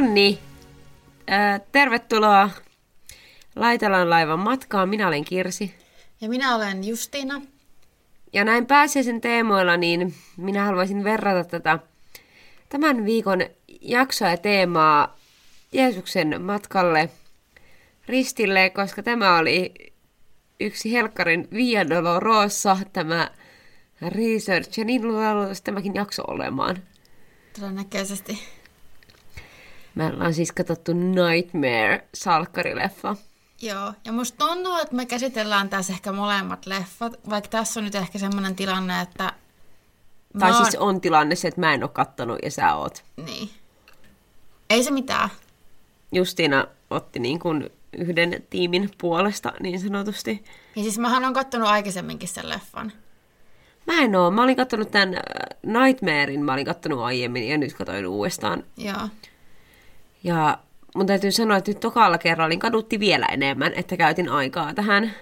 Nonni, äh, tervetuloa Laitelan laivan matkaan. Minä olen Kirsi. Ja minä olen Justiina. Ja näin pääsiäisen teemoilla, niin minä haluaisin verrata tätä tämän viikon jaksoa ja teemaa Jeesuksen matkalle ristille, koska tämä oli yksi Helkkarin Via Dolorosa, tämä research, ja niin luultavasti tämäkin jakso olemaan. Todennäköisesti. Me ollaan siis katsottu Nightmare-salkkarileffa. Joo, ja musta tuntuu, että me käsitellään tässä ehkä molemmat leffat, vaikka tässä on nyt ehkä semmoinen tilanne, että... Tai oon- siis on tilanne se, että mä en ole kattonut ja sä oot. Niin. Ei se mitään. Justiina otti niin kuin yhden tiimin puolesta niin sanotusti. Ja siis mähän on kattonut aikaisemminkin sen leffan. Mä en oo. Mä olin kattonut tämän äh, Nightmarein, mä olin kattonut aiemmin ja nyt katsoin uudestaan. Joo. Ja mun täytyy sanoa, että nyt tokalla kerralla niin kadutti vielä enemmän, että käytin aikaa tähän.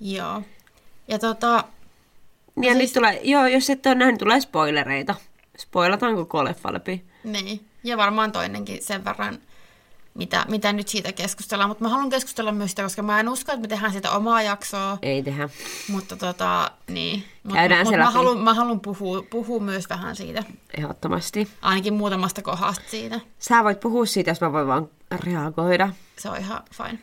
Joo. Ja tota, Ja siis- nyt tulee, joo, jos et ole nähnyt, tulee spoilereita. Spoilataan koko leffa läpi. niin. Ja varmaan toinenkin sen verran, mitä, mitä nyt siitä keskustellaan. Mutta mä haluan keskustella myös sitä, koska mä en usko, että me tehdään siitä omaa jaksoa. Ei tehdä. Mutta tota, niin. Mut, Käydään mut se mä haluan, mä haluan puhua, puhua myös vähän siitä. Ehdottomasti. Ainakin muutamasta kohdasta siitä. Sä voit puhua siitä, jos mä voin vaan reagoida. Se on ihan fine.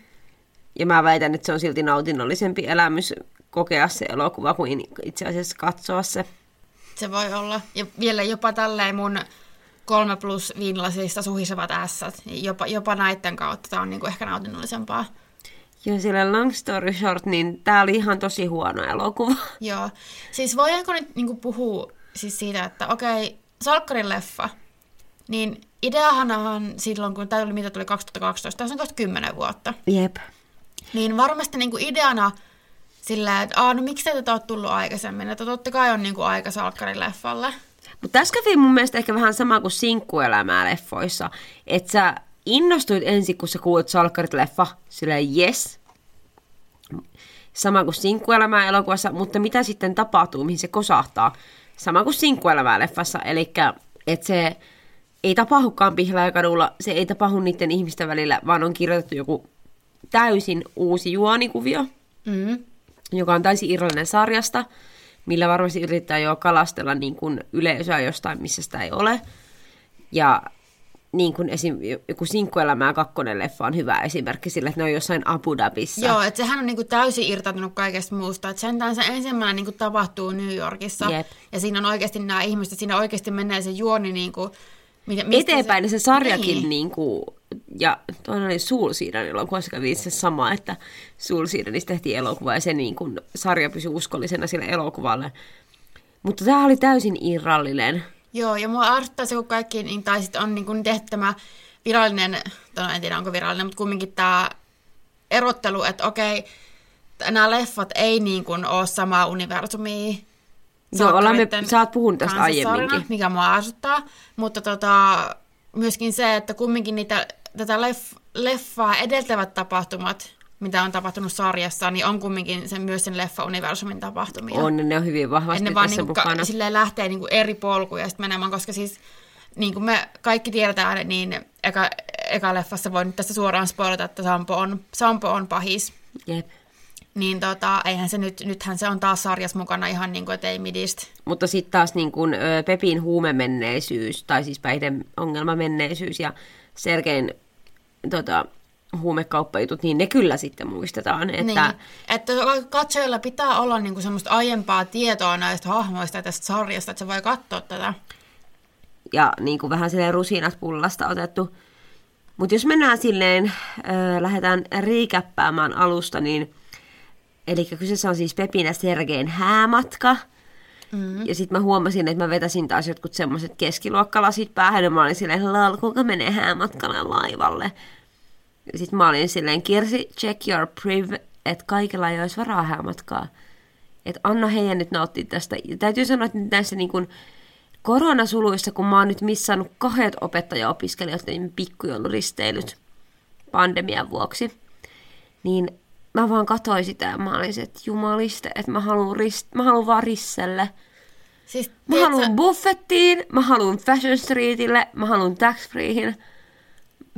Ja mä väitän, että se on silti nautinnollisempi elämys kokea se elokuva kuin itse asiassa katsoa se. Se voi olla. Ja vielä jopa tälleen mun kolme plus viinilasista suhisevat ässät. Jopa, jopa näiden kautta tämä on niinku ehkä nautinnollisempaa. Ja sille long story short, niin tää oli ihan tosi huono elokuva. Joo. Siis voidaanko nyt niinku puhua siis siitä, että okei, Salkkarin leffa, niin ideahan silloin, kun tämä oli, mitä tuli 2012, tässä on kohta 10 vuotta. Jep. Niin varmasti niinku ideana sillä, että no miksi tätä ole tullut aikaisemmin, että totta kai on niinku aika Salkkarin leffalle. Mutta tässä kävi mun mielestä ehkä vähän sama kuin sinkkuelämää leffoissa. Että sä innostuit ensin, kun sä kuulit Salkkarit leffa, silleen yes. Sama kuin sinkkuelämää elokuvassa, mutta mitä sitten tapahtuu, mihin se kosahtaa? Sama kuin sinkkuelämää leffassa, eli että se ei tapahdukaan Pihlaajakadulla, se ei tapahdu niiden ihmisten välillä, vaan on kirjoitettu joku täysin uusi juonikuvio Mm. joka on täysin irrallinen sarjasta, millä varmasti yrittää jo kalastella niin kuin yleisöä jostain, missä sitä ei ole. Ja niin kuin esim. joku Sinkkuelämää kakkonen leffa on hyvä esimerkki sille, että ne on jossain Abu Dhabissa. Joo, että sehän on niinku täysin irtautunut kaikesta muusta. Että sentään se ensimmäinen niinku tapahtuu New Yorkissa. Jep. Ja siinä on oikeasti nämä ihmiset, siinä oikeasti menee se juoni niinku, mitä, mistä Eteenpäin se, se sarjakin, Niin. niin. Niin kuin, ja toinen oli Soul Seedan elokuvassa kävi se sama, että Soul Seedanista tehtiin elokuva ja se niin kuin, sarja pysyi uskollisena sille elokuvalle. Mutta tämä oli täysin irrallinen. Joo, ja mua ärsyttää se, kun kaikki, niin, tai sitten on niin kuin tehty tämä virallinen, no en tiedä onko virallinen, mutta kumminkin tämä erottelu, että okei, nämä leffat ei niin kuin ole samaa universumia. Joo, ollaan me- Salkkareitten sä oot puhunut tästä aiemminkin. Mikä mua ärsyttää, mutta tota, myöskin se, että kumminkin niitä, tätä leff, leffaa edeltävät tapahtumat, mitä on tapahtunut sarjassa, niin on kumminkin sen, myös sen leffa-universumin tapahtumia. On, ne on hyvin vahvasti Ennen vaan tässä niinku mukana. ka- silleen lähtee niinku eri polkuja sitten menemään, koska siis niin kuin me kaikki tiedetään, niin eka, eka leffassa voi nyt tästä suoraan spoilata, että Sampo on, Sampo on pahis. Jep. Niin tota, eihän se nyt, nythän se on taas sarjassa mukana ihan niin kuin, ei midistä. Mutta sitten taas niin kun, ö, Pepin huumemenneisyys, tai siis päihdeongelmamenneisyys ja Sergein tota, huumekauppajutut, niin ne kyllä sitten muistetaan. Että, Niin. Että katsojilla pitää olla niin kuin semmoista aiempaa tietoa näistä hahmoista ja tästä sarjasta, että se voi katsoa tätä. ja niin kuin vähän silleen rusinat pullasta otettu. Mutta jos mennään silleen, äh, lähdetään riikäppäämään alusta, niin eli kyseessä on siis Pepin ja Sergein häämatka. Mm. Ja sitten mä huomasin, että mä vetäsin taas jotkut semmoiset keskiluokkalasit päähän, ja mä olin silleen, lal, kuinka menee häämatkalle laivalle. Sitten mä olin silleen, Kirsi, check your priv, että kaikilla ei olisi varaa häämatkaa. Että anna heidän nyt nauttia tästä. Ja täytyy sanoa, että näissä niin kuin koronasuluissa, kun mä oon nyt missannut kahdet opettajaopiskelijoiden pikkujouluristeilyt pandemian vuoksi, niin mä vaan katsoin sitä ja mä olin se, että jumaliste, että mä haluan, rist, mä haluan vaan risselle. Siis, Mä haluan buffettiin, mä haluan fashion streetille, mä haluan tax freehin.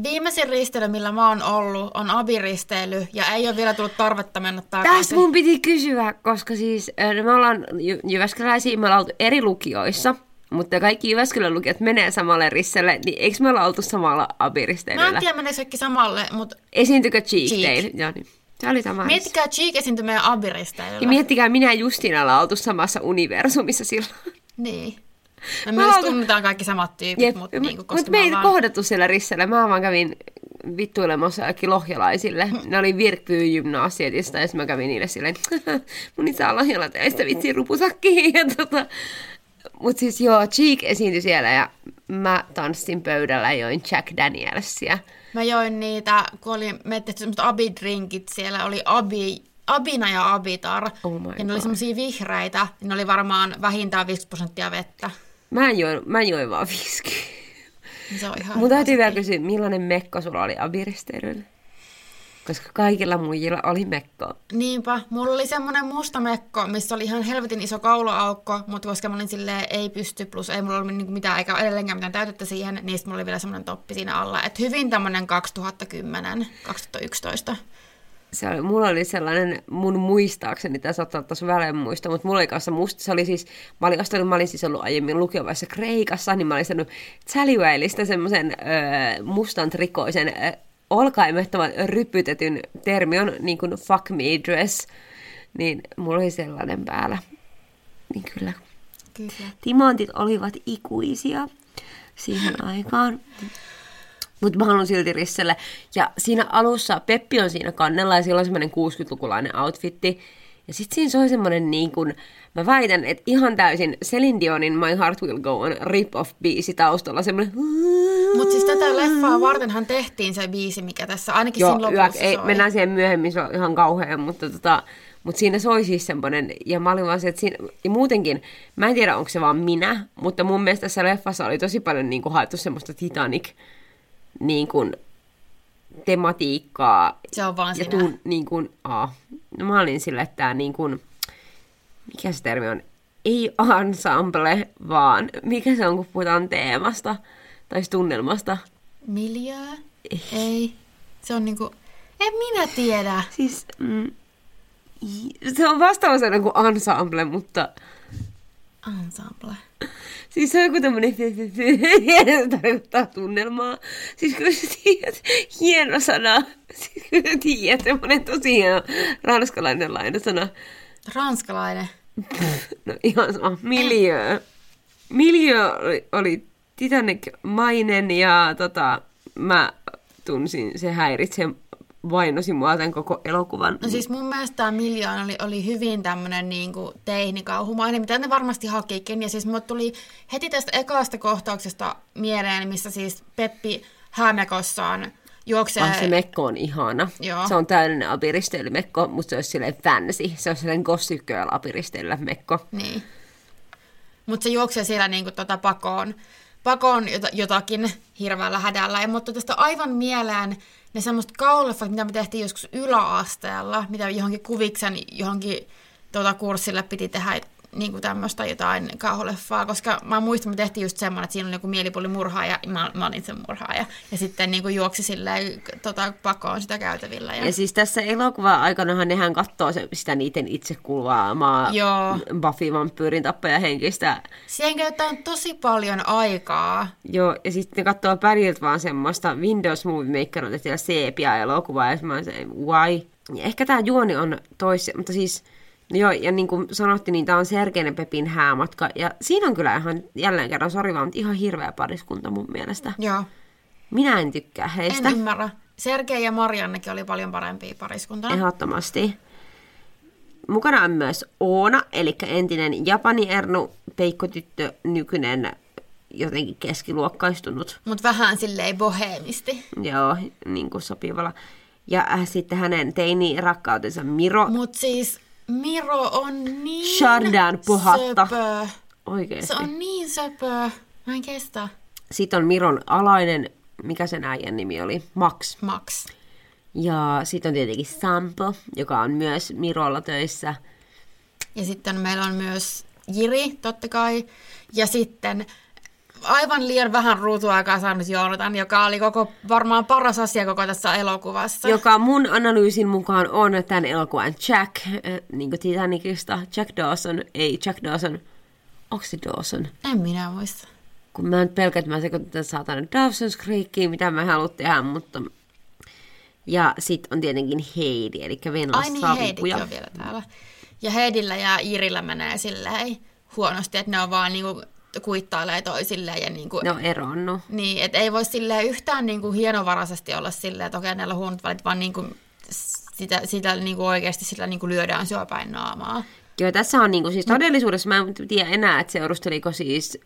Viimeisin risteily, millä mä oon ollut, on abiristeily, ja ei ole vielä tullut tarvetta mennä takaisin. Tästä mun piti kysyä, koska siis äh, me ollaan Jy- Jyväskyläisiä, me ollaan oltu eri lukioissa, mutta kaikki Jyväskylän lukiot menee samalle risselle, niin eikö me olla oltu samalla Mä abiristeilyllä? en tiedä, meneekö kaikki samalle, mutta Esiintykö Cheek Cheek. Joo, niin. Se oli sama. miettikää Cheek esiintyi meidän abiristeilyllä. Ja miettikää, minä ja Justina ollaan oltu samassa universumissa silloin. Niin. Me Mä myös oltu- tunnetaan kaikki samat tyypit, Jep, mutta mut, niinku, mut koska me me ei ollaan... kohdattu siellä rissellä. Mä vaan kävin vittuilemassa jollekin lohjalaisille. Ne oli Virkbyyn gymnasietista ja mä kävin niille silleen, mun isä lahjalla teistä vitsi rupusakkiin. Ja tota, mut siis joo, Cheek esiintyi siellä ja mä tanssin pöydällä ja join Jack Danielsia. Mä join niitä, kun oli, me tehty semmoset abidrinkit, siellä oli abi, abina ja abitar. Oh ja ne oli God. semmosia vihreitä, ja ne oli varmaan vähintään 50 prosenttia vettä. Mä join, mä join vaan viski. Se on ihan Mun täytyy vielä kysyä, millainen mekko sulla oli abiristeilyllä? Koska kaikilla muijilla oli mekko. Niinpä, mulla oli semmonen musta mekko, missä oli ihan helvetin iso kaulaaukko, mutta koska mä olin silleen ei pysty, plus ei mulla ollut niinku mitään, eikä edelleenkään mitään täytettä siihen, niin mulla oli vielä semmonen toppi siinä alla. Et hyvin tämmönen 2010, 2011. se oli, mulla oli sellainen, mun muistaakseni, tässä saattaa taas välein muista, mutta mulla oli kanssa musta, se oli siis, mä olin ostanut, mä olin siis ollut aiemmin lukiovaiheessa Kreikassa, niin mä olin saanut Säljuäilistä semmoisen öö, mustan trikoisen, öö, olkaimettoman rypytetyn termi on niin kuin fuck me dress, niin mulla oli sellainen päällä. Niin kyllä, Kyllä. timantit olivat ikuisia siihen aikaan. Mutta mä haluan silti risselle. Ja siinä alussa Peppi on siinä kannella ja sillä on semmoinen 60-lukulainen outfitti. Ja sitten siinä soi semmoinen niin kuin, mä väitän, että ihan täysin Celine Dionin My Heart Will Go On rip-off-biisi taustalla. Semmoinen... Mutta siis tätä leffaa vartenhan tehtiin se biisi, mikä tässä ainakin Joo, siinä yö, lopussa ei, soi. mennään siihen myöhemmin, se on ihan kauhea, mutta tota, mutta siinä soi siis semmoinen, ja mä olin vaan se, että siinä, ja muutenkin, mä en tiedä onko se vaan minä, mutta mun mielestä tässä leffassa oli tosi paljon niin kuin, haettu semmoista Titanic niin kuin, tematiikkaa. Se on vaan ja sinä. tuun, niin kuin, aa, mä olin sillä, että tää niin kuin, mikä se termi on, ei ensemble, vaan mikä se on, kun puhutaan teemasta tai tunnelmasta. Miljöö? Ei. Se on niinku... En minä tiedä. Siis, mm, se on vastaava sana kuin ensemble, mutta Ensemble. siis se on joku tämmönen, tarkoittaa tunnelmaa. Siis kun sä tiedät, hieno sana. Siis kun sä tiedät, semmonen tosi hieno ranskalainen lainasana. Ranskalainen. No ihan sama, miljö. Miljö oli, oli Titanic-mainen ja tota, mä tunsin, se häiritsee vainosi mua tämän koko elokuvan. No siis mun mielestä tämä Miljoona oli, oli hyvin tämmönen niinku teinikauhumainen, mitä ne varmasti hakikin. Ja siis mulle tuli heti tästä ekasta kohtauksesta mieleen, missä siis Peppi häämekossaan juoksee... Ah, se mekko on ihana. Joo. Se on täydellinen apiristelymekko, mutta se olisi silleen fancy. Se on sellainen gossip girl apiristelymekko. Niin. Mutta se juoksee siellä niinku tota pakoon, pakoon jota, jotakin hirveällä hädällä. Ja mutta tästä aivan mieleen ne semmoista kauleffat, mitä me tehtiin joskus yläasteella, mitä johonkin kuviksen johonkin tota kurssille piti tehdä niinku tämmöistä jotain kauhuleffaa, koska mä muistan, me tehtiin just semmoinen, että siinä oli joku mielipuolimurhaaja, ja mä, mä olin se murhaaja, ja sitten niinku juoksi silleen tota, pakoon sitä käytävillä. Ja... Ja siis tässä elokuvan aikanahan nehän katsoo se, sitä niiden itse kuvaamaa Joo. Buffy vampyyrin tappaja henkistä. Siihen käytetään tosi paljon aikaa. Joo, ja sitten ne katsoo päriltä vaan semmoista Windows Movie Maker on tehty sepia elokuvaa, ja mä se, why? Ja ehkä tämä juoni on tois, mutta siis, joo, ja niin kuin sanottiin, niin tämä on Sergeinen Pepin häämatka, ja siinä on kyllä ihan, jälleen kerran, sori vaan, mutta ihan hirveä pariskunta mun mielestä. Joo. Minä en tykkää heistä. En ymmärrä. Sergei ja Mariannekin oli paljon parempia pariskuntana. Ehdottomasti. mukana on myös Oona, eli entinen Japani Ernu, peikkotyttö, nykyinen jotenkin keskiluokkaistunut. Mut vähän silleen boheemisti. Joo, niin kuin sopivalla. Ja äh, sitten hänen teini-rakkautensa Miro. Mut siis Miro on niin Chardin puhatta. söpö. Oikeesti. Se on niin söpö. Mä en kestä. Sitten on Miron alainen, mikä sen äijän nimi oli? Max. Max. Ja sitten on tietenkin Sampo, joka on myös Mirolla töissä. Ja sitten meillä on myös Jiri, totta kai. Ja sitten aivan liian vähän ruutuaikaa saanut Joonatan, joka oli koko, varmaan paras asia koko tässä elokuvassa. Joka mun analyysin mukaan on tämän elokuvan Jack, äh, niin kuin Titanicista. Jack Dawson, ei Jack Dawson, onko se Dawson? En minä muista. Kun mä nyt pelkään, että mä sekoitan saatana Dawson's Creekiin, mitä mä haluan tehdä, mutta... Ja sit on tietenkin Heidi, eli Venla Ai niin, Heidikin on vielä täällä. Ja Heidillä ja Irillä menee silleen huonosti, että ne on vaan niinku kuittailee toisilleen ja niinku, Ne on eronnut. Niin, että ei voi silleen yhtään niinku hienovaraisesti olla silleen, että okei, näillä on huonot välit, vaan niinku sitä, sitä niinku oikeasti sillä niinku lyödään syöpäin naamaa. Joo, tässä on niinku, siis todellisuudessa mä en tiedä enää, että seurusteliko siis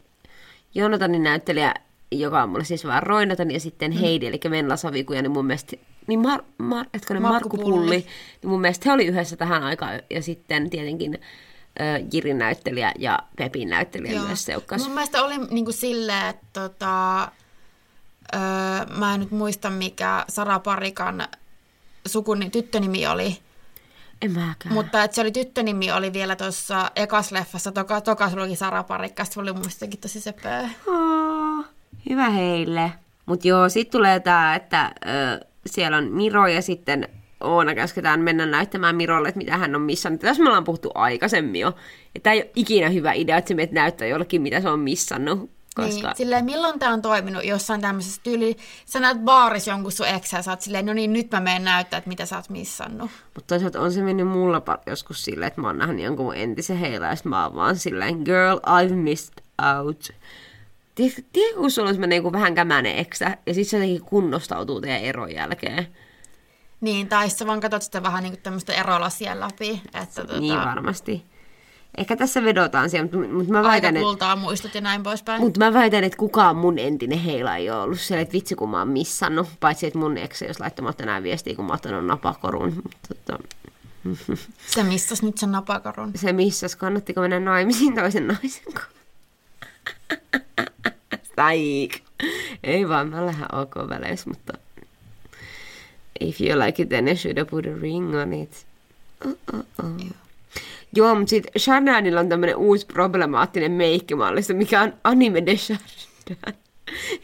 Jonatanin näyttelijä, joka on mulle siis vaan Roinatan, ja sitten Heidi, eli Venla Savikuja, niin mun mielestä, niin Mar, Mar, etkö Markku Markku Pulli. Pulli, niin mun mielestä he oli yhdessä tähän aikaan, ja sitten tietenkin Jirin näyttelijä ja Pepin näyttelijä Joo. myös seukkas. Mun mielestä oli niinku silleen, että tota, öö, mä en nyt muista mikä Sara Parikan sukuni, tyttönimi oli, En mäkään. mutta että se oli tyttönimi oli vielä tuossa ekas leffassa, toka, tokas luki Sara Parikka, se oli mun jotenkin tosi söpöä. Oh, hyvä heille. Mutta joo, sitten tulee tämä, että ö, siellä on Miro ja sitten Oona käsketään mennä näyttämään Mirolle, että mitä hän on missannut. Tässä me ollaan puhuttu aikaisemmin jo. Tämä ei ole ikinä hyvä idea, että se menet näyttää jollekin, mitä se on missannut. Koska... Niin, silleen, milloin tämä on toiminut jossain tämmöisessä tyyli, sä näet baarissa jonkun sun eksä ja sä oot silleen, no niin, nyt mä menen näyttää, että mitä sä oot missannut. Mutta toisaalta on se mennyt mulla joskus silleen, että mä oon nähnyt jonkun mun entisen heilä, ja mä oon vaan silleen, girl, I've missed out. Tiedätkö, kun sulla olisi joku vähän kämäinen eksä, ja sitten se jotenkin kunnostautuu teidän eron jälkeen. Niin, tai sä vaan katsot sitä vähän niin kuin tämmöistä erolasien läpi. Että, tota, Niin varmasti. Ehkä tässä vedotaan siihen, mutta, mutta mä aika väitän, että kultaa muistot ja näin poispäin. mutta mä väitän, että kukaan mun entinen heila ei ole ollut siellä, että vitsi kun mä oon missannut. Paitsi, että mun ex jos laittamatta tänään viestiä, kun mä oon ottanut napakorun. Mutta, tota, Se missas nyt sen napakarun. se missas, kannattiko mennä naimisiin toisen naisen kanssa. Staik. Ei vaan, mä lähden ok väleissä, mutta if you like it, then you should have put a ring on it. Uh-uh-uh. Joo, mutta sitten Chardinilla on tämmöinen uusi problemaattinen meikkimallista, mikä on anime de Chardin.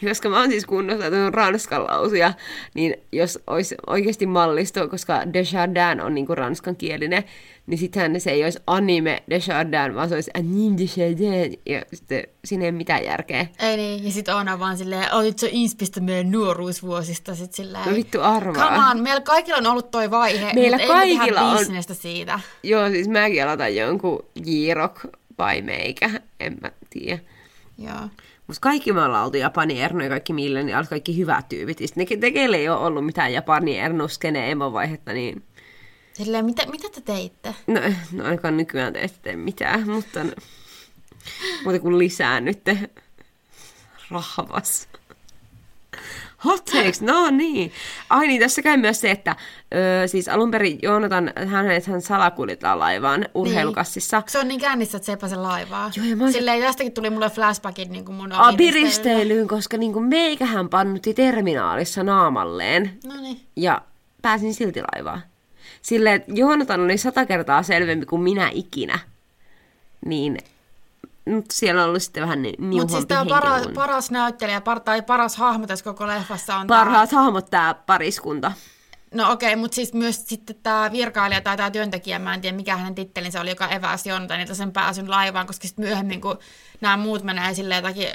Koska mä oon siis kunnostautunut ranskan lausuja, niin jos olisi oikeasti mallisto, koska de Chardin on niinku ranskan kielinen, niin sittenhän se ei olisi anime de Chardin, vaan se olisi anime de Chardin, ja sitten siinä ei ole mitään järkeä. Ei niin, ja sit Oona vaan silleen, olit sä inspistä meidän nuoruusvuosista, sit silleen. No vittu arvaa. Come on, meillä kaikilla on ollut toi vaihe, Meillä mutta ei me kaikilla tehdä on. bisnestä siitä. Joo, siis mäkin aloitan jonkun J-rock vai meikä, en mä tiedä. Joo. Mutta kaikki me ollaan oltu Japani Erno ja kaikki milleniaalit, kaikki hyvät tyypit. Ja sitten ne, ei ole ollut mitään Japani Erno skene emovaihetta, niin Silleen, mitä, mitä te teitte? no, no ainakaan nykyään te ette tee mitään, mutta no, muuta kuin lisää nyt rahvas. Hot takes, no niin. Ai niin, tässä käy myös se, että ö, siis alun perin Joonatan, hän, hän salakuljetaan laivaan urheilukassissa. Se on niin kännissä, että se ei pääse laivaa. Joo, ja mä Silleen tästäkin tuli mulle flashbackit niin kuin mun A, piristeilyyn, koska niin kuin meikähän pannutti terminaalissa naamalleen. No niin. ja pääsin silti laivaan. Silleen, että Joonatan oli sata kertaa selvempi kuin minä ikinä. Niin, mutta siellä on ollut sitten vähän ni- niuhompi Mutta siis tämä henkilö para, kuin- paras näyttelijä par, tai paras hahmo tässä koko leffassa on Parhaat hahmot tämä pariskunta. No okei, okay, mutta siis myös sitten tämä virkailija tai tämä työntekijä, mä en tiedä mikä hänen tittelinsä oli, joka eväsi Jontanilta sen pääsyn laivaan, koska sitten myöhemmin kun nämä muut menee silleen jotakin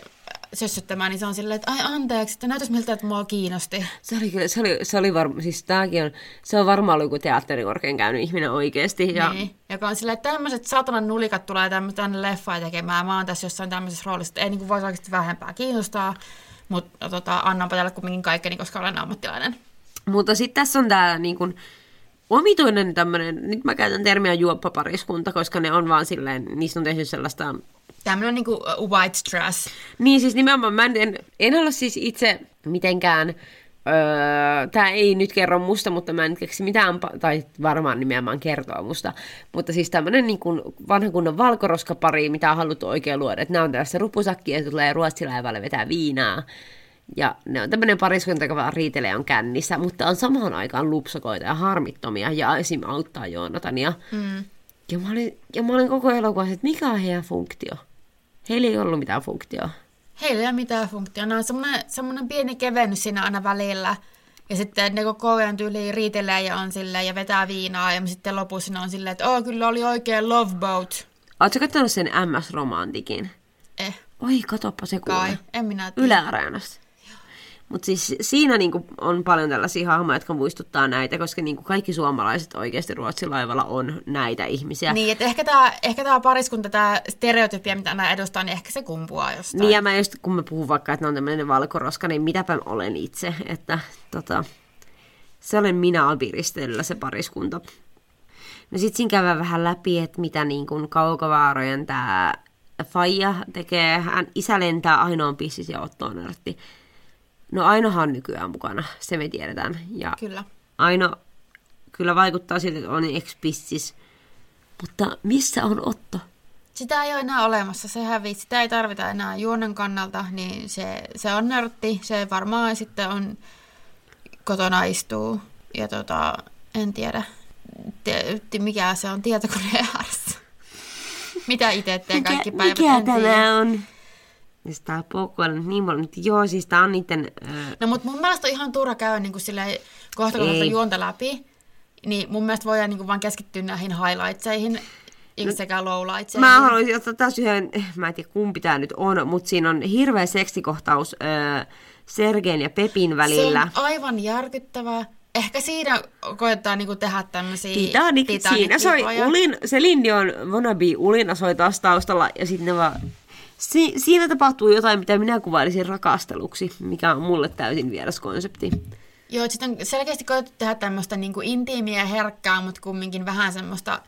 sössöttämään, niin se on silleen, että ai anteeksi, että näytäisi miltä, että mua kiinnosti. Se oli, kyllä- se oli, se oli varma, siis tääkin on, se on varmaan ollut joku teatterikorkean käynyt ihminen oikeasti. Ja, Niin. Joka on silleen, että tämmöiset saatanan nulikat tulee tänne leffaan tekemään, mä oon tässä jossain tämmöisessä roolissa, että ei niin voisi oikeasti vähempää kiinnostaa, mutta tota, annanpa tälle kumminkin kaikkeni, koska olen ammattilainen. Mutta sitten tässä on tämä niin kun, omituinen tämmöinen, nyt mä käytän termiä juoppapariskunta, koska ne on vaan silleen, niistä on tehty sellaista Tämmöinen niinku white trash. Niin siis nimenomaan mä en, en ole siis itse mitenkään, öö, tämä ei nyt kerro musta, mutta mä en keksi mitään, tai varmaan nimenomaan kertoa musta, mutta siis tämmöinen niin kuin vanhan kunnon valkoroskapari, mitä on haluttu oikein luoda, että nämä on tällaista rupusakkia, ja tulee ruotsilaivalle vetää viinaa, ja ne on tämmöinen pariskunta, joka vaan riitelee on kännissä, mutta on samaan aikaan lupsakoita ja harmittomia, ja esim. auttaa Joonatania. Mm. Ja, mä olin, ja mä olin koko elokuvassa, että mikä on heidän funktio? Heillä ei ollut mitään funktioa. Heillä ei ole mitään funktiota. Ne on semmoinen, semmoinen pieni kevennys siinä aina välillä. Ja sitten ne koko ajan tyyliin riitelee ja on silleen ja vetää viinaa. Ja sitten lopussa ne on silleen, että oh, kyllä oli oikein love boat. Oletko katsonut sen MS Romantikin? Eh, Oi, katoppa se kuule. kai. En minä tiedä. Yle-areenasta. Mutta siis siinä niinku on paljon tällaisia hahmoja, jotka muistuttaa näitä, koska niinku kaikki suomalaiset oikeasti Ruotsin laivalla on näitä ihmisiä. Niin, että ehkä tämä ehkä tää pariskunta, tämä stereotypia, mitä nämä edustaa, niin ehkä se kumpuaa jostain. Niin ja mä just, kun mä puhun vaikka, että ne on tämmöinen valkoroska, niin mitäpä olen itse, että tota, se olen minä Albiristellä se pariskunta. No sit siinä käydään vähän läpi, että mitä niin kuin Kaukovaarojen tämä Faija tekee. Hän isä lentää ainoan pissis ja Otto on nörtti. No Ainohan on nykyään mukana, se me tiedetään. Ja Kyllä. Aino kyllä vaikuttaa siltä, että on ex-pissis. Mutta missä on Otto? Sitä ei ole enää olemassa, se hävisi. Sitä ei tarvita enää juonen kannalta, niin se, se on nörtti. Se varmaan sitten on kotona istuu. Ja tota, en tiedä, te, te- mikä se on tietokoneen ääressä. Mitä itse teen kaikki päivät, mikä en tiedä. tämä on? Ja sitä on poukkoillut niin paljon. nyt. Joo, siis tää on niiden... Äh, No mutta mun mielestä on ihan turha käydä niin kuin silleen, kohta Ei. juonta läpi. Niin mun mielestä voidaan niin kuin vaan keskittyä näihin highlightseihin no, sekä lowlightseihin. Mä haluaisin ottaa taas yhden, mä en tiedä kumpi tää nyt on, mutta siinä on hirveä seksikohtaus äh, Sergein ja Pepin välillä. Se on aivan järkyttävää. Ehkä siinä koetaan niinku tehdä tämmöisiä Titanic, siinä soi. Ulin, Celine Dion Wannabe Ulina soi taas taustalla ja sitten ne vaan... Si- siinä tapahtuu jotain, mitä minä kuvailisin rakasteluksi, mikä on mulle täysin vieras konsepti. Joo, sitten on selkeästi koettu tehdä tämmöistä niinku intiimiä herkkää, mutta kumminkin vähän semmoista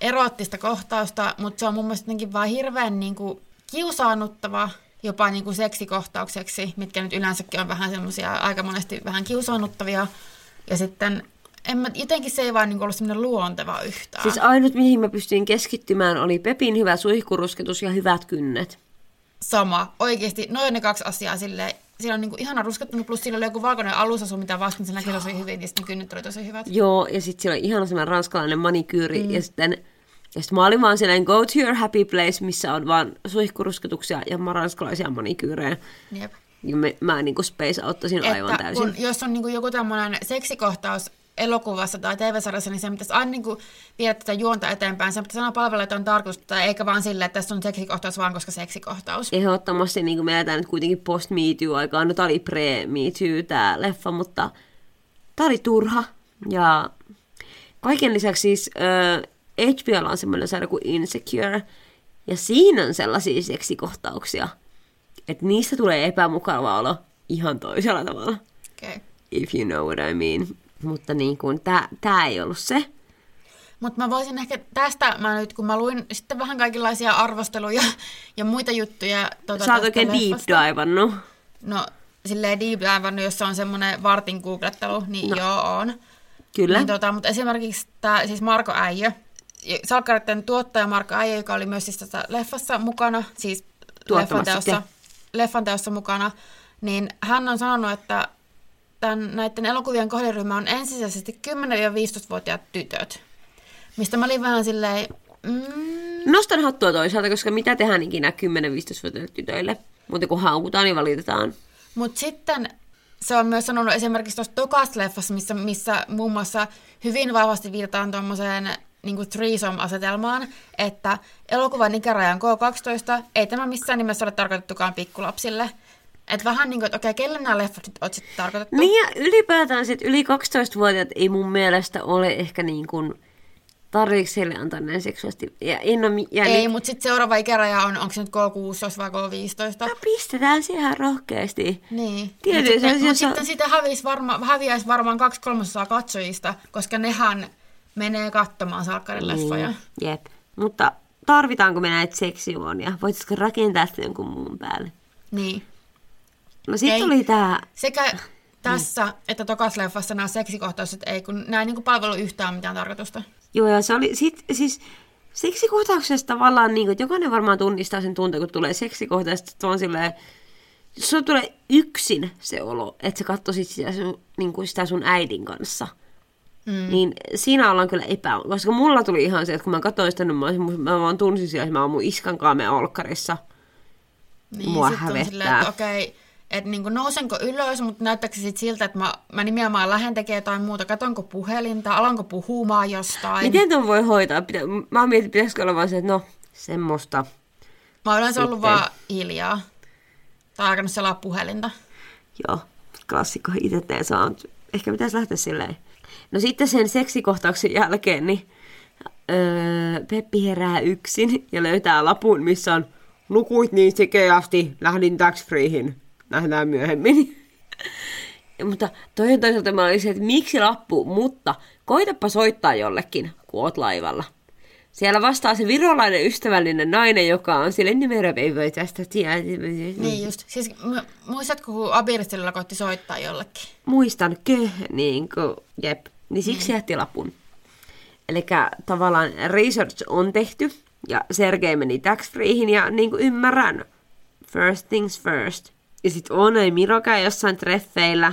eroottista kohtausta, mutta se on mun mielestä jotenkin vaan hirveän niinku kiusaannuttava jopa niinku seksikohtaukseksi, mitkä nyt yleensäkin on vähän semmoisia aika monesti vähän kiusaannuttavia. Ja sitten en mä, jotenkin se ei vaan niinku ollut semmoinen luonteva yhtään. Siis ainut, mihin mä pystyin keskittymään, oli Pepin hyvä suihkurusketus ja hyvät kynnet. sama. Oikeasti, noin ne kaksi asiaa silleen. Siinä on niinku ihana ruskettunut, plus siinä oli joku valkoinen alusasu, mitä vastin se näki tosi hyvin, ja sitten ne kynnet oli tosi hyvät. Joo, ja sitten siellä oli ihana semmoinen ranskalainen manikyyri, mm. ja sitten ja sit mä olin vaan silleen go to your happy place, missä on vaan suihkurusketuksia ja ranskalaisia manikyyrejä. Jep. Ja me, mä niin kuin space auttaisin aivan täysin. Kun, jos on niinku joku tämmöinen seksikohtaus elokuvassa tai TV-sarjassa, niin se pitäisi aina niinku viedä tätä juonta eteenpäin. Se pitäisi aina palvella jotain tarkoitusta, eikä vaan silleen, että tässä on seksikohtaus vaan koska seksikohtaus. Ehdottomasti niin kuin me eletään nyt kuitenkin post me too aikaan. No tää oli pre me too tää leffa, mutta tää oli turha. Ja kaiken lisäksi siis äh, HBOlla on semmoinen sarja kuin Insecure. Ja siinä on sellaisia seksikohtauksia, että niistä tulee epämukava olo ihan toisella tavalla. Okay. If you know what I mean. Mutta niin kuin, tää, tää ei ollut se. Mutta mä voisin ehkä tästä, mä nyt kun mä luin sitten vähän kaikenlaisia arvosteluja ja muita juttuja. Tuota, Sä oot oikein deep divannut. No silleen deep divannut, jos on semmoinen vartin googlettelu, niin no. joo on. Kyllä. Niin, tota, mutta esimerkiksi tämä siis Marko Äijö, Salkkareiden tuottaja Marko Äijö, joka oli myös siis tässä leffassa mukana, siis Tuottamassa leffanteossa, leffanteossa mukana, niin hän on sanonut, että tämän, näiden elokuvien kohderyhmä on ensisijaisesti 10-15-vuotiaat tytöt. Mistä mä olin vähän silleen, mm, Nostan hattua toisaalta, koska mitä tehdään ikinä 10-15-vuotiaille tytöille? Mutta kun haukutaan, niin valitetaan. Mutta sitten se on myös sanonut esimerkiksi tuossa tokas leffassa, missä, missä muun muassa hyvin vahvasti viitataan tuommoiseen niin threesome-asetelmaan, että elokuvan ikäraja on K12, ei tämä missään nimessä ole tarkoitettukaan pikkulapsille. Että vähän niin kuin, että okei, kelle nämä leffat nyt on sitten tarkoitettu? Niin ja ylipäätään sit yli 12-vuotiaat ei mun mielestä ole ehkä niin kuin tarviiko sille antaa näin seksuaalisesti? Ja, en ole, ja Ei, nyt, mutta sitten seuraava ikäraja on, onko se nyt K16 vai K15? no, pistetään siihen rohkeasti. Niin. Tietysti Mutta se sitten, mut se- sitten sitä hävisi varma, häviäisi varmaan kaksi kolmasosaa katsojista, koska nehän menee katsomaan salkkarileffoja. Niin, jep. Mutta tarvitaanko me näitä seksijuonia? Voitaisiko rakentaa sitä jonkun muun päälle? Niin. No sit Ei. tuli tää... Sekä tässä että tokas leffassa nämä seksikohtaukset ei, kun nämä ei niin palvelu yhtään mitään tarkoitusta. Joo, ja se oli sit, siis seksikohtauksessa tavallaan, niin kuin, että jokainen varmaan tunnistaa sen tunteen, kun tulee seksikohtaus, että on silleen, jos sulla tulee yksin se olo, että sä katsoisit sitä sun, niin kuin sitä sun äidin kanssa, mm. niin siinä ollaan kyllä epä... Koska mulla tuli ihan se, että kun mä katsoin sitä, niin mä, olisin- mä vaan tunsin siellä, että mä oon mun iskan kanssa meidän olkkarissa. Niin, Mua hävettää. silleen, että okei, että niin nousenko ylös, mutta näyttääkö sit siltä, että mä, mä nimenomaan lähden tekemään jotain muuta, katonko puhelinta, alanko puhumaan jostain. Miten ton voi hoitaa? Pitä, mä oon mietin, pitäisikö olla vaan se, että no, semmoista. Mä oon yleensä ollut vaan hiljaa. Tai alkanut selaa puhelinta. Joo, klassikko itse teen saa. mut Ehkä pitäisi lähteä silleen. No sitten sen seksikohtauksen jälkeen, niin öö, Peppi herää yksin ja löytää lapun, missä on lukuit niin sikeästi, lähdin tax freehin. Nähdään myöhemmin. Ja, mutta toinen toisaalta mä olin se, että miksi lappu, mutta koitapa soittaa jollekin, kun oot laivalla. Siellä vastaa se virolainen ystävällinen nainen, joka on sille numero ei voi tästä tiedä. Niin just. Siis mu- muistatko, kun Abiristillä koitti soittaa jollekin? muistan kö, niin kuin, jep, niin siksi jätti lapun. Eli tavallaan research on tehty, ja Sergei meni tax ja niin kuin ymmärrän, first things first. Ja sitten on ei Miro käy jossain treffeillä,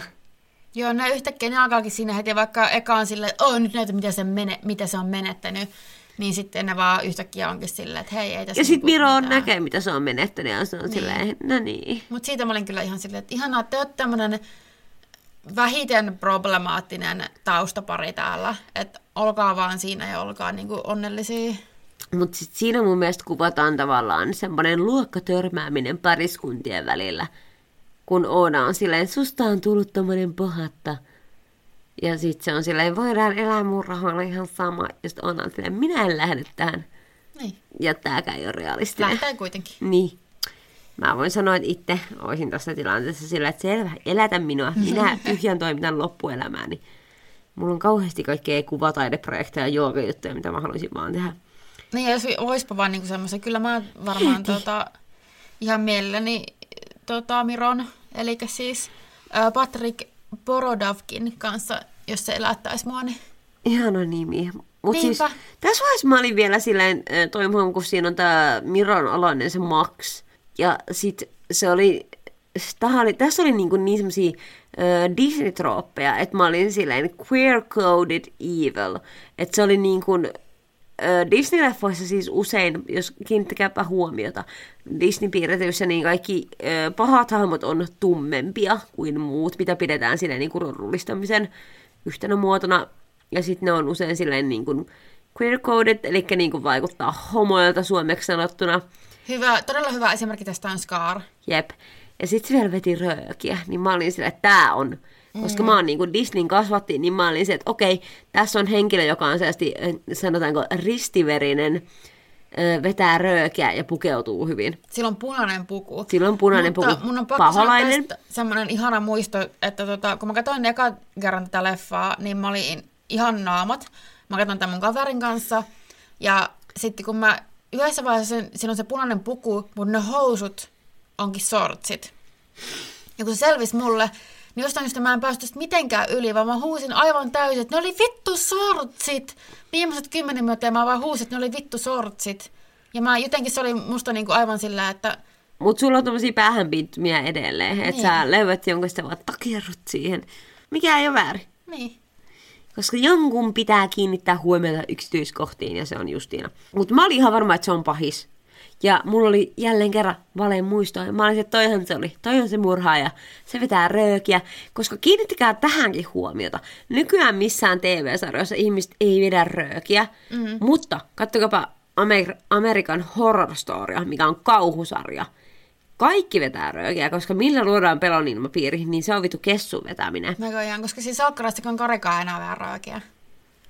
Joo, ne yhtäkkiä ne alkaakin siinä heti, vaikka eka on silleen, että oh, nyt näytä, mitä se, mene, mitä se on menettänyt. Niin sitten ne vaan yhtäkkiä onkin silleen, että hei, ei tässä ja sitten niinku Miro on näkee, mitä se on menettänyt, ja se on niin. silleen, no niin. Mutta siitä mä olin kyllä ihan silleen, että ihanaa, että te olette tämmöinen vähiten problemaattinen taustapari täällä. Että olkaa vaan siinä ja olkaa niinku onnellisia. Mutta sitten siinä mun mielestä kuvataan tavallaan semmoinen luokkatörmääminen pariskuntien välillä, kun Oona on silleen, susta on tullut tommonen pohatta. Ja sitten se on silleen, voidaan elää mun rahalla ihan sama. Ja sitten Oona on silleen, minä en lähde tähän. Niin, Ja tääkään ei ole realistinen. lähtee kuitenkin. Niin. Mä voin sanoa, että itse olisin tässä tilanteessa sillä, että selvä, elätä minua. Minä tyhjän toimitan loppuelämääni. Mulla on kauheasti kaikkea kuvataideprojekteja ja joogajuttuja, mitä mä haluaisin vaan tehdä. Niin, jos voispa vaan niinku semmoisen, kyllä mä varmaan tota, ihan mielelläni tota, Miron, eli siis ä, Patrick Borodavkin kanssa, jos se elättäisi mua, niin Ihana nimi. Mutta siis, tässä vaiheessa mä olin vielä silleen toivon, kun siinä on tämä Miron alainen se Max. Ja sit se oli, oli tässä oli niinku niin semmosia äh, Disney-trooppeja, että mä olin silleen queer-coded evil. Että se oli niin kuin, Disney-leffoissa siis usein, jos kiinnittäkääpä huomiota, Disney-piirretyissä niin kaikki äh, pahat hahmot on tummempia kuin muut, mitä pidetään silleen niin kuin rullistamisen yhtenä muotona. Ja sitten ne on usein silleen niin kuin queer-coded, eli niin kuin vaikuttaa homoilta suomeksi sanottuna. hyvä, todella hyvä esimerkki tästä on Scar. Jep. Ja sitten se vielä veti röökiä, niin mä olin sillä, että tää on. Koska mä oon niin kuin Disneyn kasvatti, niin mä olin se, että okei, tässä on henkilö, joka on sellaisesti, äh, sanotaanko, ristiverinen, äh, vetää röökiä ja pukeutuu hyvin. Sillä on punainen puku. Sillä on punainen Mutta puku. mun on pakko Paholainen. semmoinen ihana muisto, että tota, kun mä katsoin eka kerran tätä leffaa, niin mä olin ihan naamat. Mä katsoin tämän mun kaverin kanssa. Ja sitten kun mä yhdessä vaiheessa, siinä on se punainen puku, mutta ne housut onkin sortsit. Ja kun se selvisi mulle, niin jostain syystä mä en päästy mitenkään yli, vaan mä huusin aivan täysin, että ne oli vittu sortsit. Viimeiset kymmenen minuuttia mä vaan huusin, että ne oli vittu sortsit. Ja mä jotenkin se oli musta niinku aivan sillä, että Mutta sulla on tommosia päähänpinttymiä edelleen, että Niin. sä löydät jonkun sitä vaan takerrut siihen. Mikä ei ole väärin. niin. Koska jonkun pitää kiinnittää huomiota yksityiskohtiin ja se on Justiina. Mutta mä olin ihan varma, että se on pahis. Ja mulla oli jälleen kerran valeen muisto. Mä olin että toihan se oli. Toi on se murhaaja. Se vetää röökiä. Koska kiinnittäkää tähänkin huomiota. Nykyään missään TV-sarjoissa ihmiset ei vedä röökiä. Mm. Mutta kattokapa Amer- Amerikan Horror Storya, mikä on kauhusarja. Kaikki vetää röökiä, koska millä luodaan pelon ilmapiiri, niin se on vittu kessun vetäminen. Näköjään, koska siis salkkarastakaan karikaan enää vähän raakia.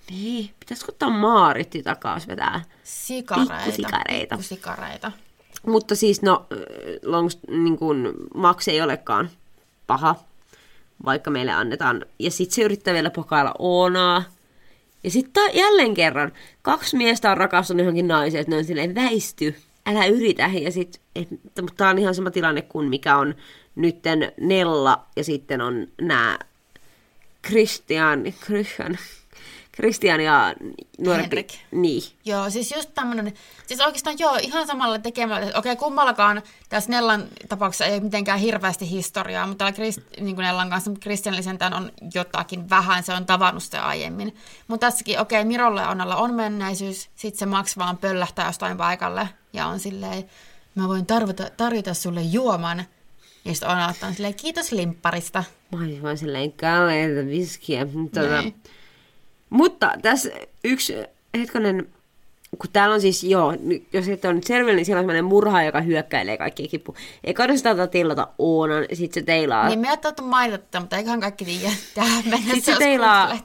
Niin, pitäisikö ottaa Maaritti takaisin vetää? Sikareita. Pikkusikareita. Pikkusikareita. Mutta siis no, Longs, niin kuin, Max ei olekaan paha, vaikka meille annetaan. Ja sitten se yrittää vielä pokailla Oonaa. Ja sitten jälleen kerran, kaksi miestä on rakastunut johonkin naiseen, että ne on silleen, väisty, älä yritä. Ja sit, et, mutta tämä on ihan sama tilanne kuin mikä on nytten Nella ja sitten on nämä Christian, Christian, Christian ja nuorempi. Henrik. Niin. Joo, siis just tämmönen, siis oikeastaan joo, ihan samalla tekemällä, että okei, kummallakaan tässä Nellan tapauksessa ei ole mitenkään hirveästi historiaa, mutta täällä Krist, niin kuin Nellan kanssa, mutta on jotakin vähän, se on tavannut sitä aiemmin. Mutta tässäkin, okei, Mirolle ja Onnalla on menneisyys, sit se Max vaan pöllähtää jostain paikalle ja on silleen, mä voin tarvita, tarjota sulle juoman. Ja sitten Onna ottaa silleen, kiitos limpparista. Mä olin vaan silleen kalleita viskiä. Niin. Mutta tässä yksi hetkonen, kun täällä on siis, joo, jos et ole nyt selvillä, niin siellä on sellainen murha, joka hyökkäilee kaikkia kippu. Eikä ole sitä tilata Oonan, sit se teilaa. Niin me ei ole mainita mutta eiköhän kaikki tiedä tähän mennessä, Sitten se teilaa,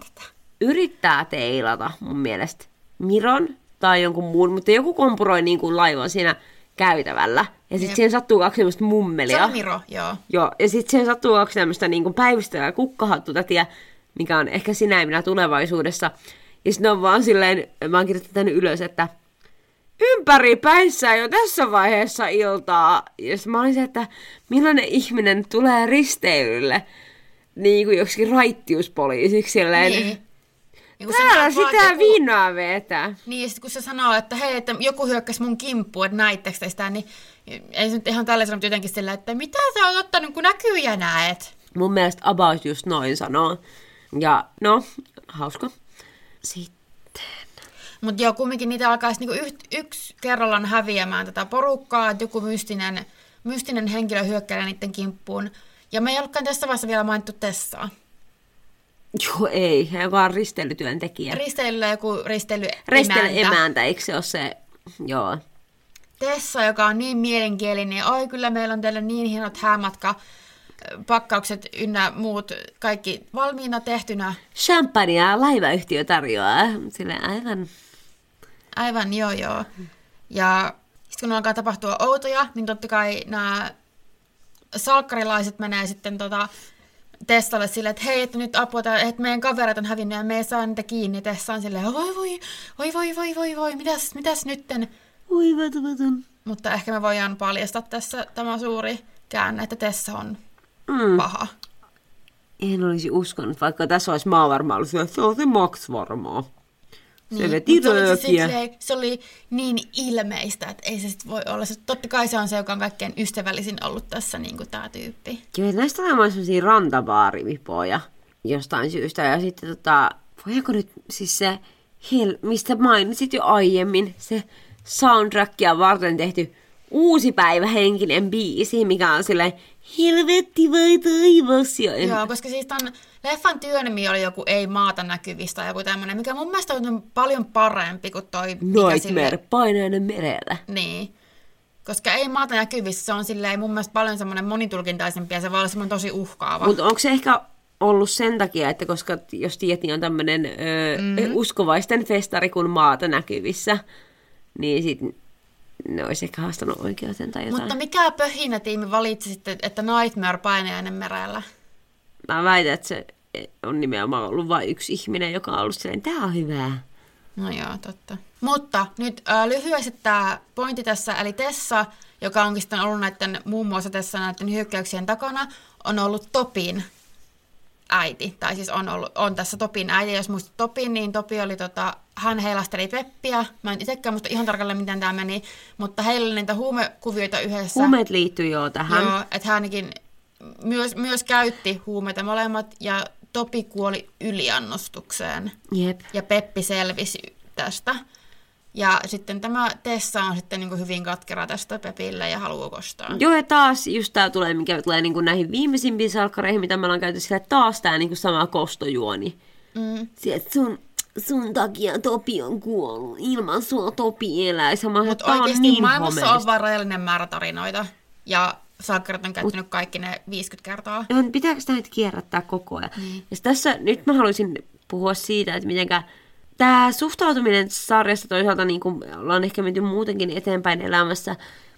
yrittää teilata mun mielestä Miron tai jonkun muun, mutta joku kompuroi niin kuin laivan siinä käytävällä. Ja sitten siihen sattuu kaksi semmoista Se mummelia. on Miro, joo. Joo, ja sitten siihen sattuu kaksi tämmöistä niin päivystävää kukkahattutätiä, mikä on ehkä sinä ja minä tulevaisuudessa. Ja sitten on vaan silleen, mä oon kirjoittanut tänne ylös, että ympäri päissä jo tässä vaiheessa iltaa. Ja sit mä olin se, että millainen ihminen tulee risteilylle niin kuin joksikin raittiuspoliisiksi silleen. Niin. Sä Täällä sitä joku- viinaa vetää. Niin, ja sit kun se sanoo, että hei, että joku hyökkäsi mun kimppuun, että näittekö te sitä, niin ei se nyt ihan tällaisena, mutta jotenkin sillä, että mitä sä oot ottanut, kun näkyy ja näet. Mun mielestä about just noin sanoo. Ja no, hauska. Sitten. Mutta joo, kumminkin niitä alkaisi niinku yht, yksi kerrallaan häviämään tätä porukkaa, että joku mystinen, mystinen henkilö hyökkäilee niiden kimppuun. Ja me ei ollutkaan tässä vaiheessa vielä mainittu Tessaa. Joo, ei. Joka on risteilytyöntekijä. Risteilyllä joku risteily Ristely emäntä, eikö se ole se? Joo. Tessa, joka on niin mielenkielinen. Oi, kyllä meillä on teille niin hienot häämatka pakkaukset ynnä muut kaikki valmiina tehtynä. Champagnea laivayhtiö tarjoaa. Sille aivan... Aivan, joo joo. Ja sitten kun alkaa tapahtua outoja, niin totta kai nämä salkkarilaiset menee sitten tota Tessalle silleen, että hei, että nyt apua, että meidän kaverit on hävinnyt ja me ei saa niitä kiinni. Tessa on silleen, voi voi, voi voi voi voi voi, mitäs, mitäs nytten? Oi, vatuvatun. Mutta ehkä me voidaan paljastaa tässä tämä suuri käänne, että Tessa on Mm. paha. En olisi uskonut, vaikka tässä olisi maa varmaan ollut se, että se on se Max varmaan. Se Niin, veti se, oli se, silleen- se oli niin ilmeistä, että ei se sit voi olla. Se, totta kai se on se, joka on kaikkein ystävällisin ollut tässä, niin kuin tämä tyyppi. Joo, näistä on sellaisia rantabaarivipoja jostain syystä. Ja sitten tota, voiko nyt siis se, hel, mistä mainitsit jo aiemmin, se soundtrackia varten tehty uusi päivä henkinen biisi, mikä on silleen helvetti vai taivas. Ja en, Joo, koska siis tämän leffan työnimi oli joku Ei maata näkyvistä joku tämmöinen, mikä mun mielestä on paljon parempi kuin toi... Nightmare, sille- painainen merellä. Niin. Koska Ei maata näkyvissä, se on silleen mun mielestä paljon semmoinen monitulkintaisempi ja se voi olla tosi uhkaava. Mutta onko se ehkä ollut sen takia, että koska jos tiedät, niin on tämmöinen mm-hmm. uskovaisten festari kuin maata näkyvissä, niin sit ne olisi ehkä haastanut oikeuteen tai jotain. Mutta mikä pöhinä tiimi valitsi sitten, että Nightmare painajainen merellä? Mä väitän, että se on nimenomaan ollut vain yksi ihminen, joka on ollut silleen, tää on hyvää. No joo, totta. Mutta nyt äh, lyhyesti tämä pointti tässä, eli Tessa, joka onkin sitten ollut näiden, muun muassa tässä näiden hyökkäyksien takana, on ollut Topin äiti. Tai siis on, ollut, on tässä Topin äiti. Jos muistat Topin, niin Topi oli tota, hän heilasteli Peppiä. Mä en itsekään muista ihan tarkalleen, miten tämä meni, mutta heillä oli niitä huumekuvioita yhdessä. Huumeet liittyy jo tähän. Joo, että hänkin myös, myös käytti huumeita molemmat, ja Topi kuoli yliannostukseen. Jep. Ja Peppi selvisi tästä. Ja sitten tämä Tessa on sitten niin hyvin katkera tästä Pepille ja haluaa kostaa. Joo, ja taas just tää tulee, mikä tulee niin näihin viimeisimpiin salkkareihin, mitä me ollaan käyty sillä, taas tää niin sama kostojuoni. Mm. Sieltä sun, sun takia Topi on kuollut. Ilman sua Topi elää. Mutta oikeasti niin maailmassa homeellista. on vain rajallinen määrä tarinoita. Ja salkkarit on käyttänyt kaikki ne 50 kertaa. Niin pitääkö sitä nyt kierrättää koko ajan? Niin. Ja tässä nyt mä haluaisin puhua siitä, että mitenkä tämä suhtautuminen sarjasta toisaalta niin kuin ollaan ehkä menty muutenkin eteenpäin elämässä,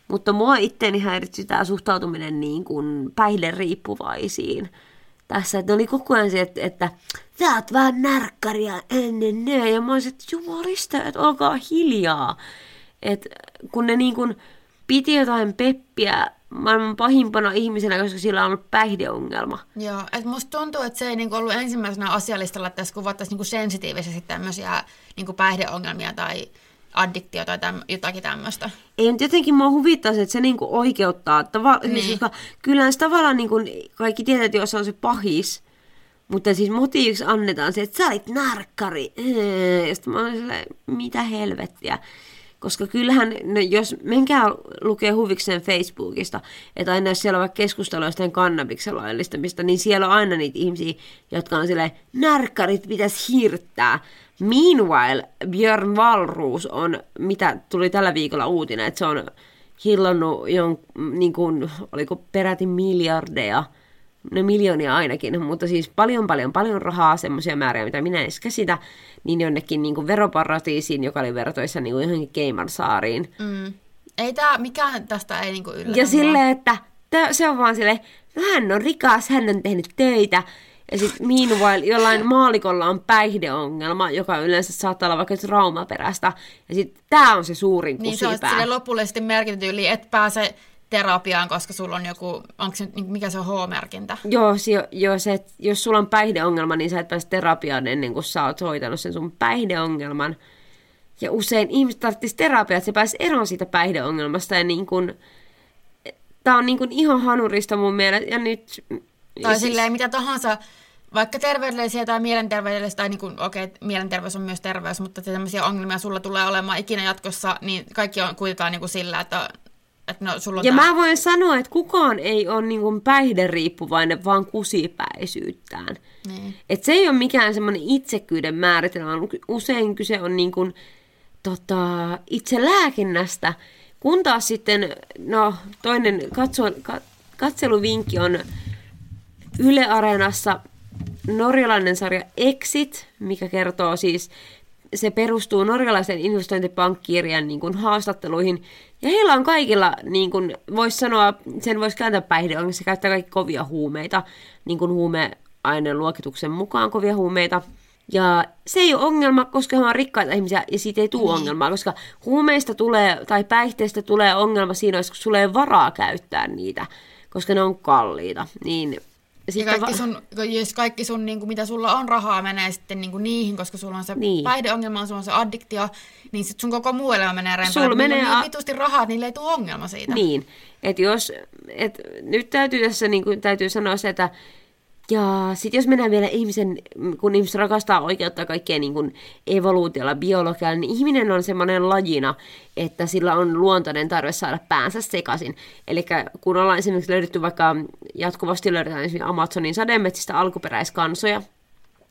mutta mua itteeni häiritsi tämä suhtautuminen niin kuin päihderiippuvaisiin. Tässä, että oli koko ajan se, että, että sä oot vähän närkkäriä ennen ne, ja mä olisin, että jumalista, että olkaa hiljaa. Et kun ne niin kuin piti jotain peppiä maailman pahimpana ihmisenä, koska sillä on ollut päihdeongelma. Joo, että musta tuntuu, että se ei niinku ollut ensimmäisenä asialistalla, että tässä kuvattaisiin niinku sensitiivisesti tämmöisiä niinku päihdeongelmia tai addiktio tai täm, jotakin tämmöistä. Ei, mutta jotenkin mua huvittaa se, että se niinku oikeuttaa. Tava- niin. siis, koska kyllähän se tavallaan niinku, kaikki tietää, että jos on se pahis, mutta siis motiiviksi annetaan se, että sä olit narkkari. Ja sitten mä oon silleen, mitä helvettiä. Koska kyllähän, no jos menkää lukee huvikseen Facebookista, että aina jos siellä on vaikka keskustelua jostain kannabiksen laillistamista, niin siellä on aina niitä ihmisiä, jotka on silleen, narkkarit pitäisi hirttää. Meanwhile, Björn Valruus on, mitä tuli tällä viikolla uutinen, että se on hillannut jon, niin kuin, oliko peräti miljardeja, no miljoonia ainakin, mutta siis paljon paljon paljon rahaa, semmoisia määriä, mitä minä edes käsitä, niin jonnekin niin kuin veroparatiisiin, joka oli vertoissa niin kuin johonkin Cayman-saariin. Mm. Ei tää, mikään tästä ei niinku yllätä Ja silleen, että tää, se on vaan silleen, no hän on rikas, hän on tehnyt töitä. Ja sitten meanwhile jollain maalikolla on päihdeongelma, joka yleensä saattaa olla vaikka traumaperäistä. Ja sitten tämä on se suurin Niin se on kusipää. sille lopullisesti merkitty yli, et pääse terapiaan, koska sulla on joku, onko se, nyt- mikä se on H-merkintä? Joo, si- joo se, et jos sulla on päihdeongelma, niin sä et pääse terapiaan ennen kuin sä oot hoitanut sen sun päihdeongelman. Ja usein ihmiset tarvitsisi terapiaa, että se pääsisi eroon siitä päihdeongelmasta. Ja niin kun, tää on niin kun ihan hanurista mun mielestä. Ja nyt... Tai ja silleen mitä tahansa, vaikka terveydellisiä tai mielenterveydellisiä, tai niin kuin, okei, okay, mielenterveys on myös terveys, mutta tämmöisiä ongelmia sulla tulee olemaan ikinä jatkossa, niin kaikki on kuitenkaan niin kuin sillä, että, että no, sulla on Ja tää- mä voin sanoa, että kukaan ei ole niin kuin päihderiippuvainen, vaan kusipäisyyttään. Niin. Et se ei ole mikään semmoinen itsekyyden määritelmä, vaan usein kyse on niin kuin, tota, itse lääkinnästä. Kun taas sitten, no toinen katso, ka, katseluvinkki on Yle Areenassa norjalainen sarja Exit, mikä kertoo siis, se perustuu norjalaisen investointipankkiirien niin kuin haastatteluihin. Ja heillä on kaikilla, niin kuin voisi sanoa, sen voisi kääntää päihdeongelmia, se käyttää kaikki kovia huumeita, niin kuin huumeaineen luokituksen mukaan kovia huumeita. Ja se ei ole ongelma, koska he ovat rikkaita ihmisiä ja siitä ei tule niin. ongelmaa, koska huumeista tulee tai päihteistä tulee ongelma siinä, jos sulla ei varaa käyttää niitä, koska ne on kalliita. Niin Ja sitten kaikki sun, jos kaikki sun, niin kuin, mitä sulla on rahaa, menee sitten niin kuin niihin, koska sulla on se Niin. niin. päihdeongelma, sulla on se addiktio, niin sit sun koko muu elämä menee rempään. Sulla menee on a- niin vitusti rahaa, niille ei tule ongelma siitä. Niin, että jos, et nyt täytyy tässä niin kuin, täytyy sanoa se, että ja sitten jos mennään vielä ihmisen, kun ihmiset rakastaa oikeutta kaikkea niin kuin evoluutiolla, biologialla, niin ihminen on semmoinen lajina, että sillä on luontainen tarve saada päänsä sekaisin. Eli kun ollaan esimerkiksi löydetty vaikka, jatkuvasti löydetään esimerkiksi Amazonin sademetsistä alkuperäiskansoja,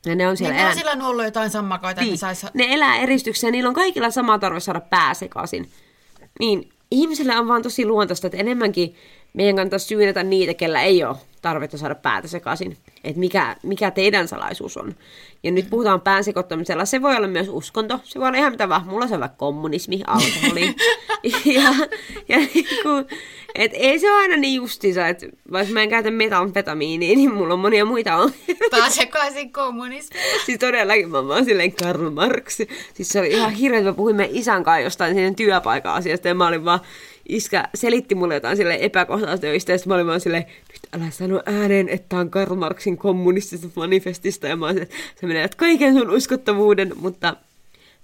ja ne on siellä Niin on elän- sillä on ollut jotain sammakoita, niin. että sais... ne elää eristyksessä ja niillä on kaikilla sama tarve saada pää sekaisin. Niin ihmisillä on vaan tosi luontaista, että enemmänkin meidän kannattaisi syynätä niitä, kellä ei ole tarvetta saada päätä sekaisin. Että mikä, mikä teidän salaisuus on. Ja nyt puhutaan pään sekoittamisella. Se voi olla myös uskonto. Se voi olla ihan mitä vaan. Mulla se on vaikka kommunismi, alkoholi. ja, ja niinku, et ei se ole aina niin justiinsa, että vaikka mä en käytä metamfetamiinia, niin mulla on monia muita ongelmia. Pääsekaisin kommunismiin. Siis todellakin mä oon silleen Karl Marx. Siis se oli ihan hirveä, että me puhuimme isän kanssa jostain sinne työpaikan asiasta ja mä olin vaan, iskä selitti mulle jotain sille epäkohtaistöistä ja sitten mä olin vaan silleen, nyt älä sano ääneen, että on Karl Marxin kommunistisesta manifestista ja mä olin, että se menee kaiken sun uskottavuuden, mutta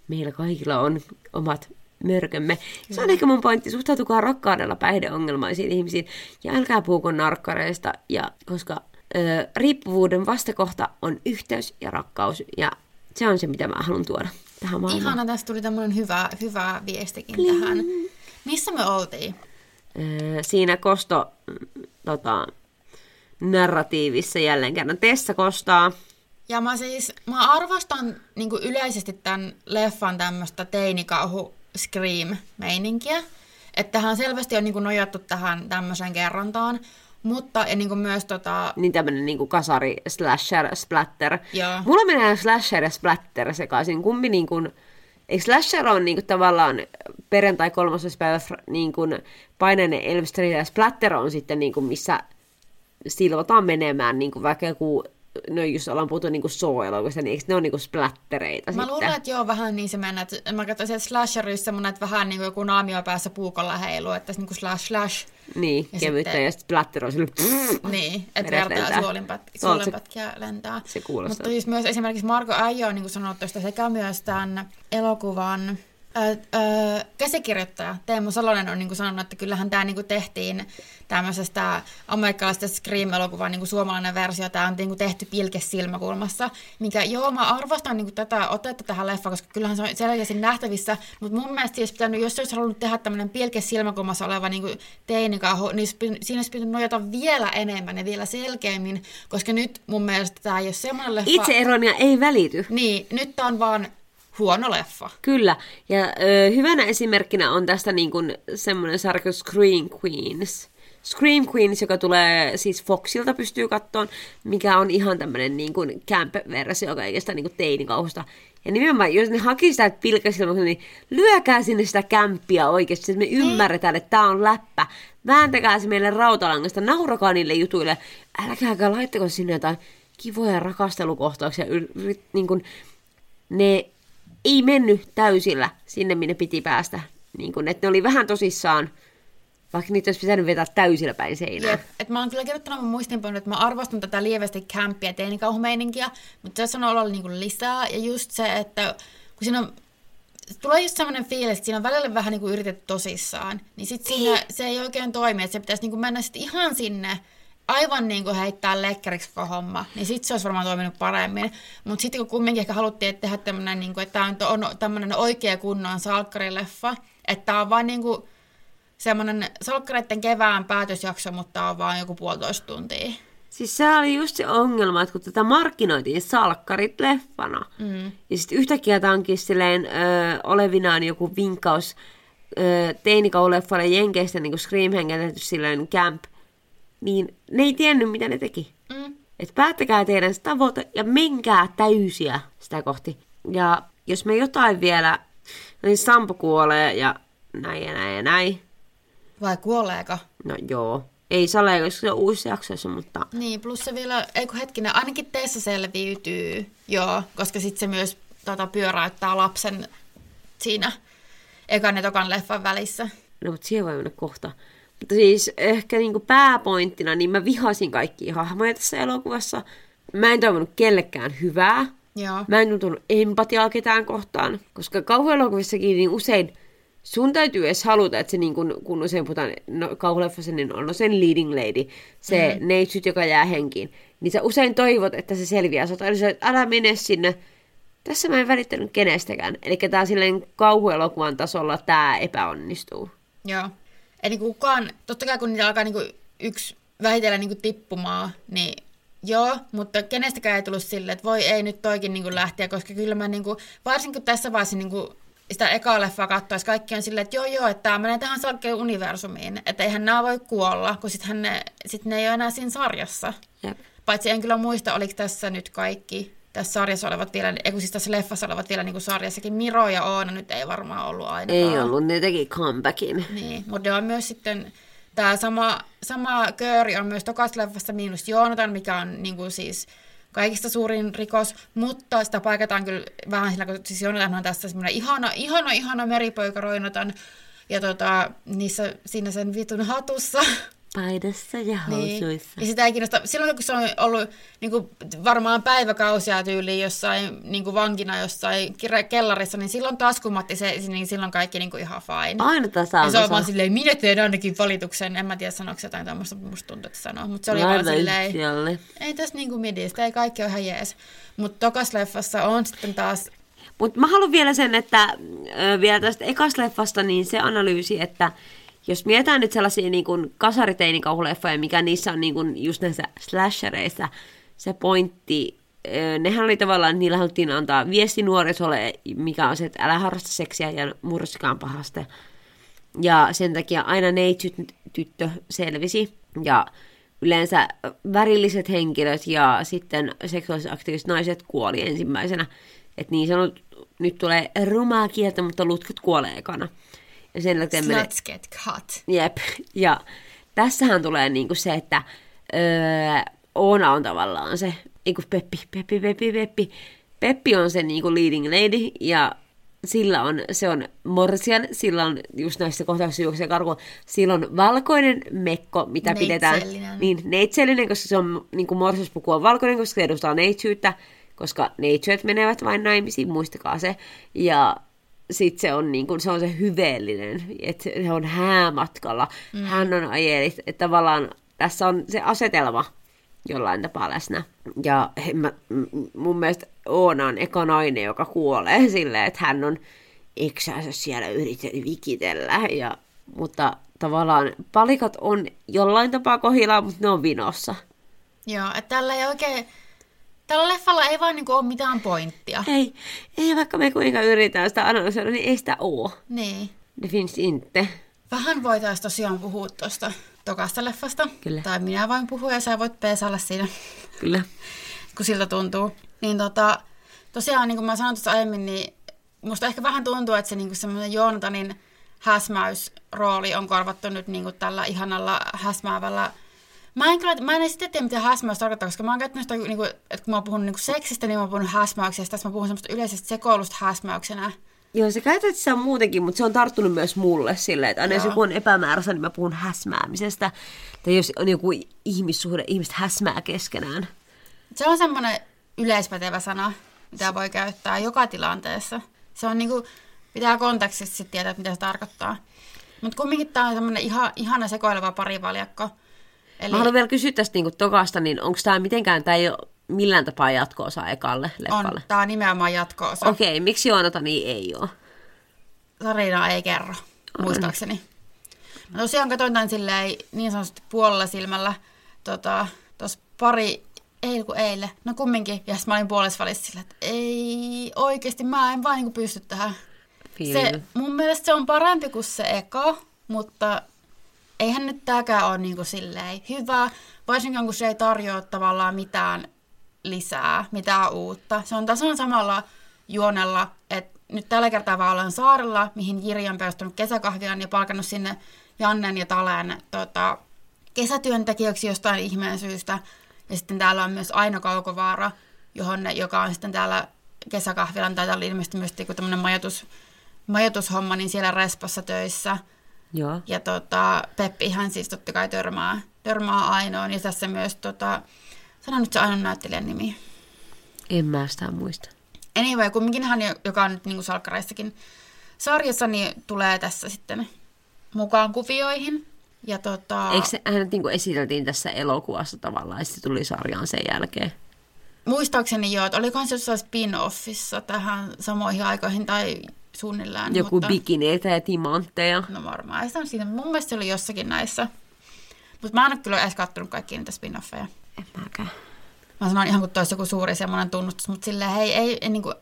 meillä kaikilla on omat mörkömme. Se on ehkä mun pointti, suhtautukaa rakkaudella päihdeongelmaisiin ihmisiin ja älkää puhuko narkkareista, ja, koska ö, riippuvuuden vastakohta on yhteys ja rakkaus ja se on se, mitä mä haluan tuoda tähän maailmaan. Ihana, tästä tuli tämmöinen hyvä, hyvä viestikin tähän. Missä me oltiin? Ö, siinä kosto tota, narratiivissa jälleen kerran. Tessa kostaa. Ja mä siis, mä arvostan niin yleisesti tämän leffan tämmöistä teinikauhu scream-meininkiä. Että tähän selvästi on niin nojattu tähän tämmöiseen kerrontaan. Mutta ja niin kuin myös tota, Niin tämmönen niinku kasari, slasher, splatter. Joo. Mulla menee slasher ja splatter sekaisin. Kumpi niinku... Eikö slasher on niinku tavallaan perjantai 13. päivä niinku painainen Elm Street ja splatter on sitten niinku missä silvotaan menemään niinku vaikka joku no jos ollaan puhuttu niinku Saw-elokuvista, niin eikö ne on niinku splattereita Mä sitten? luulen, että joo, vähän niin se mennä. Että mä katsoin sieltä slasherissa semmonen, että vähän niin kuin joku naamio päässä puukolla heilu, että niin kuin slash slash. Niin, Ja kevyttä sitten- ja sitten splatter on sille... Niin, että vertaa lentää. suolinpätkiä, Se on se- lentää. se kuulostaa. Mutta siis myös esimerkiksi Marko Äijö on niin sanonut tuosta sekä myös tämän elokuvan Ö, ö, käsikirjoittaja Teemu Salonen on niin kuin sanonut, että kyllähän tämä niin tehtiin tämmöisestä amerikkalaisesta Scream-elokuvan niin suomalainen versio. Tämä on niin kuin tehty pilkesilmäkulmassa, mikä joo, mä arvostan niin kuin tätä otetta tähän leffaan, koska kyllähän se on selkeästi nähtävissä, mutta mun mielestä olisi pitänyt, jos olisi halunnut tehdä tämmöinen pilkesilmäkulmassa oleva niin kuin teinikauhu, niin olisi py- siinä olisi pitänyt nojata vielä enemmän ja vielä selkeämmin, koska nyt mun mielestä tämä ei ole semmoinen leffa... Itse eronia ei välity. Niin, nyt tämä on vaan huono leffa. Kyllä, ja ö, hyvänä esimerkkinä on tästä niin kuin semmoinen sarja Scream Queens. Scream Queens, joka tulee siis Foxilta pystyy kattoon, mikä on ihan tämmöinen niin kuin camp-versio kaikesta niin kuin teinikauhusta. Ja nimenomaan, jos ne haki sitä pilkäsilmästä, niin lyökää sinne sitä kämppiä oikeasti, että me ymmärretään, että tämä on läppä. Vääntäkää se meille rautalangasta, naurakaa niille jutuille. Älkääkä laittako sinne jotain kivoja rakastelukohtauksia. Yr- yrit- niin kuin, ne ei mennyt täysillä sinne, minne piti päästä. Niin kun, että ne oli vähän tosissaan, vaikka niitä olisi pitänyt vetää täysillä päin seinää. Jep. Et mä oon kyllä kirjoittanut mun muistinpanoon, että mä arvostan tätä lievästi kämppiä teinikauhumeininkiä, mutta tässä on olla niinku lisää. Ja just se, että kun siinä on, tulee just semmoinen fiilis, että siinä on välillä vähän niinku yritetty tosissaan, niin sit siinä se ei oikein toimi, että se pitäisi niinku mennä sit ihan sinne aivan niin kuin heittää lekkeriksi koko homma, niin sitten se olisi varmaan toiminut paremmin. Mutta sitten kun kumminkin ehkä haluttiin että tehdä tämmöinen, niin kuin, että tämä on tämmöinen oikea kunnon salkkarileffa, että tämä on vain niin kuin semmoinen salkkareiden kevään päätösjakso, mutta tää on vaan joku puolitoista tuntia. Siis se oli just se ongelma, että kun tätä markkinoitiin salkkarit leffana, mm. ja sitten yhtäkkiä tämä onkin silleen ö, olevinaan joku vinkkaus teinikauleffalle Jenkeistä, niin kuin Scream hengentetty silleen camp, niin ne ei tiennyt, mitä ne teki. Mm. Et päättäkää teidän se tavoite ja menkää täysiä sitä kohti. Ja jos me jotain vielä, niin Sampo kuolee ja näin ja näin ja näin. Vai kuoleeko? No joo, ei sale, koska se on uusi jaksoissa, mutta Niin, plus se vielä, ei kun hetkinen, ainakin teissä selviytyy, joo, koska sitten se myös tota, pyöräyttää lapsen siinä ekan ja tokan leffan välissä. no mutta siihen voi mennä kohta. Siis ehkä niinku pääpointtina, niin mä vihasin kaikkia hahmoja tässä elokuvassa. Mä en toivonut kellekään hyvää. Joo. Mä en tuntunut empatiaa ketään kohtaan, koska kauhuelokuvissakin niin usein sun täytyy edes haluta, että se niin kun, kun usein puhutaan no, kauhuleffassa, niin on no sen leading lady, se mm. neitsyt, joka jää henkiin. Niin sä usein toivot, että se selviää. Sä oot aina silleen, että älä mene sinne. Tässä mä en välittänyt kenestäkään. Eli tää silleen kauhuelokuvan tasolla tää epäonnistuu. Joo. Eli kukaan, totta kai kun niitä alkaa niinku yksi vähitellen niinku tippumaan, niin joo, mutta kenestäkään ei tullut silleen, että voi ei nyt toikin niinku lähteä, koska kyllä mä niinku, varsinkin kun tässä vaiheessa niinku sitä ekaa leffaa katsoisi, kaikki on silleen, että joo joo, että tämä menee tähän salkkeen universumiin, että eihän nämä voi kuolla, kun sitten ne, sit ne ei ole enää siinä sarjassa. Jep. Paitsi en kyllä muista, oliko tässä nyt kaikki tässä sarjassa olevat vielä, ei kun siis tässä leffassa olevat vielä niin kuin sarjassakin. Miro ja Oona nyt ei varmaan ollut ainakaan. Ei ollut, ne teki comebackin. Niin, mutta ne on myös sitten, tämä sama, sama kööri on myös tokas leffassa miinus Joonatan, mikä on niin kuin siis kaikista suurin rikos, mutta sitä paikataan kyllä vähän sillä, kun siis Joonatan on tässä semmoinen ihana, ihana, ihana meripoika Roinotan, ja tota, niissä, siinä sen vitun hatussa, Paidassa ja niin. housuissa. Ja sitä ei kiinnosta. Silloin kun se on ollut niin kuin, varmaan päiväkausia tyyliin jossain niin kuin vankina jossain kellarissa, niin silloin taskumatti se, niin silloin kaikki niin kuin ihan fine. Aina tasa ja se on vaan silleen, minä teen ainakin valituksen. En mä tiedä, sanoiko jotain tämmöistä, musta tuntuu, että sanoo. Mutta se oli vaan silleen, Silleen. ei tässä niinku midistä, ei kaikki ole ihan jees. Mutta tokas leffassa on sitten taas, Mutta mä haluan vielä sen, että ö, vielä tästä ekasleffasta, niin se analyysi, että jos mietitään nyt sellaisia niin kuin kasariteinikauhuleffoja, mikä niissä on niin kuin just näissä slashereissa, se pointti, nehän oli tavallaan, niillä haluttiin antaa viesti nuorisolle, mikä on se, että älä harrasta seksiä ja mursikaan pahasta. Ja sen takia aina neitsyt tyttö selvisi. Ja yleensä värilliset henkilöt ja sitten seksuaaliset aktiiviset naiset kuoli ensimmäisenä. Että niin sanot, nyt tulee rumaa kieltä, mutta lutkut kuolee ekana. Ja sen jälkeen menee... Sluts get cut. Jep. Ja tässähän tulee niinku se, että öö, Oona on tavallaan se, eiku Peppi, Peppi, Peppi, Peppi. Peppi on se niinku leading lady ja sillä on, se on morsian, sillä on just näissä kohtauksissa juoksee karkuun, sillä on valkoinen mekko, mitä pidetään Neitsellinen. niin neitsellinen, koska se on niin kuin morsiuspuku on valkoinen, koska se edustaa neitsyyttä, koska neitsyöt menevät vain naimisiin, muistakaa se. Ja sitten se on, niin kuin, se on se hyveellinen, että se on häämatkalla, mm. hän on ajelit, että tavallaan tässä on se asetelma jollain tapaa läsnä. Ja mä, mun mielestä Oona on eka nainen, joka kuolee silleen, että hän on eksäänsä siellä yrittänyt vikitellä. Ja, mutta tavallaan palikat on jollain tapaa kohillaan, mutta ne on vinossa. Joo, että tällä ei oikein... Tällä leffalla ei vaan niinku ole mitään pointtia. Ei, ei vaikka me kuinka yritetään sitä analysoida, niin ei sitä oo. Niin. Det finns inte. Vähän voitaisiin tosiaan puhua tuosta tokasta leffasta. Kyllä. Tai minä voin puhua ja sä voit peesalla siinä, Kyllä. kun siltä tuntuu. Niin tota, tosiaan niin kuin mä sanoin tuossa aiemmin, niin musta ehkä vähän tuntuu, että se niin semmoinen Joonatanin häsmäysrooli on korvattu nyt niin kuin tällä ihanalla häsmäävällä Mä en, kyllä, mä en sitten tiedä, mitä häsmäys tarkoittaa, koska mä oon käyttänyt sitä, niin kuin, että kun mä oon puhunut niin seksistä, niin mä oon puhunut häsmäyksestä. Tässä mä puhun semmoista yleisestä sekoilusta häsmäyksenä. Joo, se käytetään se on muutenkin, mutta se on tarttunut myös mulle silleen, että aina jos joku on epämääräistä, niin mä puhun häsmäämisestä. Tai jos on joku ihmissuhde, ihmiset häsmää keskenään. Se on semmoinen yleispätevä sana, mitä voi käyttää joka tilanteessa. Se on niinku, pitää kontekstissa sitten tietää, mitä se tarkoittaa. Mutta kumminkin tämä on semmoinen ihan, ihana sekoileva parivaljakko. Eli Mä haluan vielä kysyä tästä niin tokasta, niin onko tämä mitenkään, tämä ei ole millään tapaa jatko-osa ekalle leffalle? on, tämä on nimenomaan jatko-osa. Okay. Okei, miksi Joonatani ei ole? Tarina ei kerro, muistaakseni. Mä tosiaan katsoin tämän silleen niin sanotusti puolella silmällä tuossa tota, pari, ei kun eilen, no kumminkin. Ja sitten mä olin puolessa välissä silleen, että ei oikeasti, mä en vaan niin pysty tähän. Se, mun mielestä se on parempi kuin se eka, mutta eihän nyt tääkään ole niinku silleen hyvä, varsinkin kun se ei tarjoa tavallaan mitään lisää, mitään uutta. Se on tasan samalla juonella, että nyt tällä kertaa vaan ollaan saarella, mihin Jiri on perustanut kesäkahvilan ja palkannut sinne Jannen ja Talen tota, kesätyöntekijöiksi jostain ihmeen syystä. Ja sitten täällä on myös Aino Kaukovaara, johon, joka on sitten täällä kesäkahvilan, tai täällä oli ilmeisesti myös tämmöinen majoitus, majoitushomma, niin siellä Respassa töissä. Joo. Ja tota, Peppihän siis totta kai törmää, törmää Ainoon. Ja tässä myös, tota, sano nyt se Ainon näyttelijän nimi. En mä sitä muista. Anyway, kumminkin hän, joka on nyt niin kuin salkkaraissakin sarjassa, niin tulee tässä sitten mukaan kuvioihin. Ja tota, Eikö se, hänet niin esiteltiin tässä elokuvassa tavallaan, ja sitten tuli sarjaan sen jälkeen? muistaakseni joo, että olikohan se jossain spin-offissa tähän samoihin aikoihin tai suunnilleen. Joku mutta... bikineitä ja timantteja. No varmaan, sitä ole siinä. Mun mielestä se oli jossakin näissä. Mutta mä en ole kyllä edes kattonut kaikkia niitä spin-offeja. En mäkään. Mä sanon ihan kuin toisi joku suuri semmoinen tunnustus, mutta silleen hei, ei, ei niinku,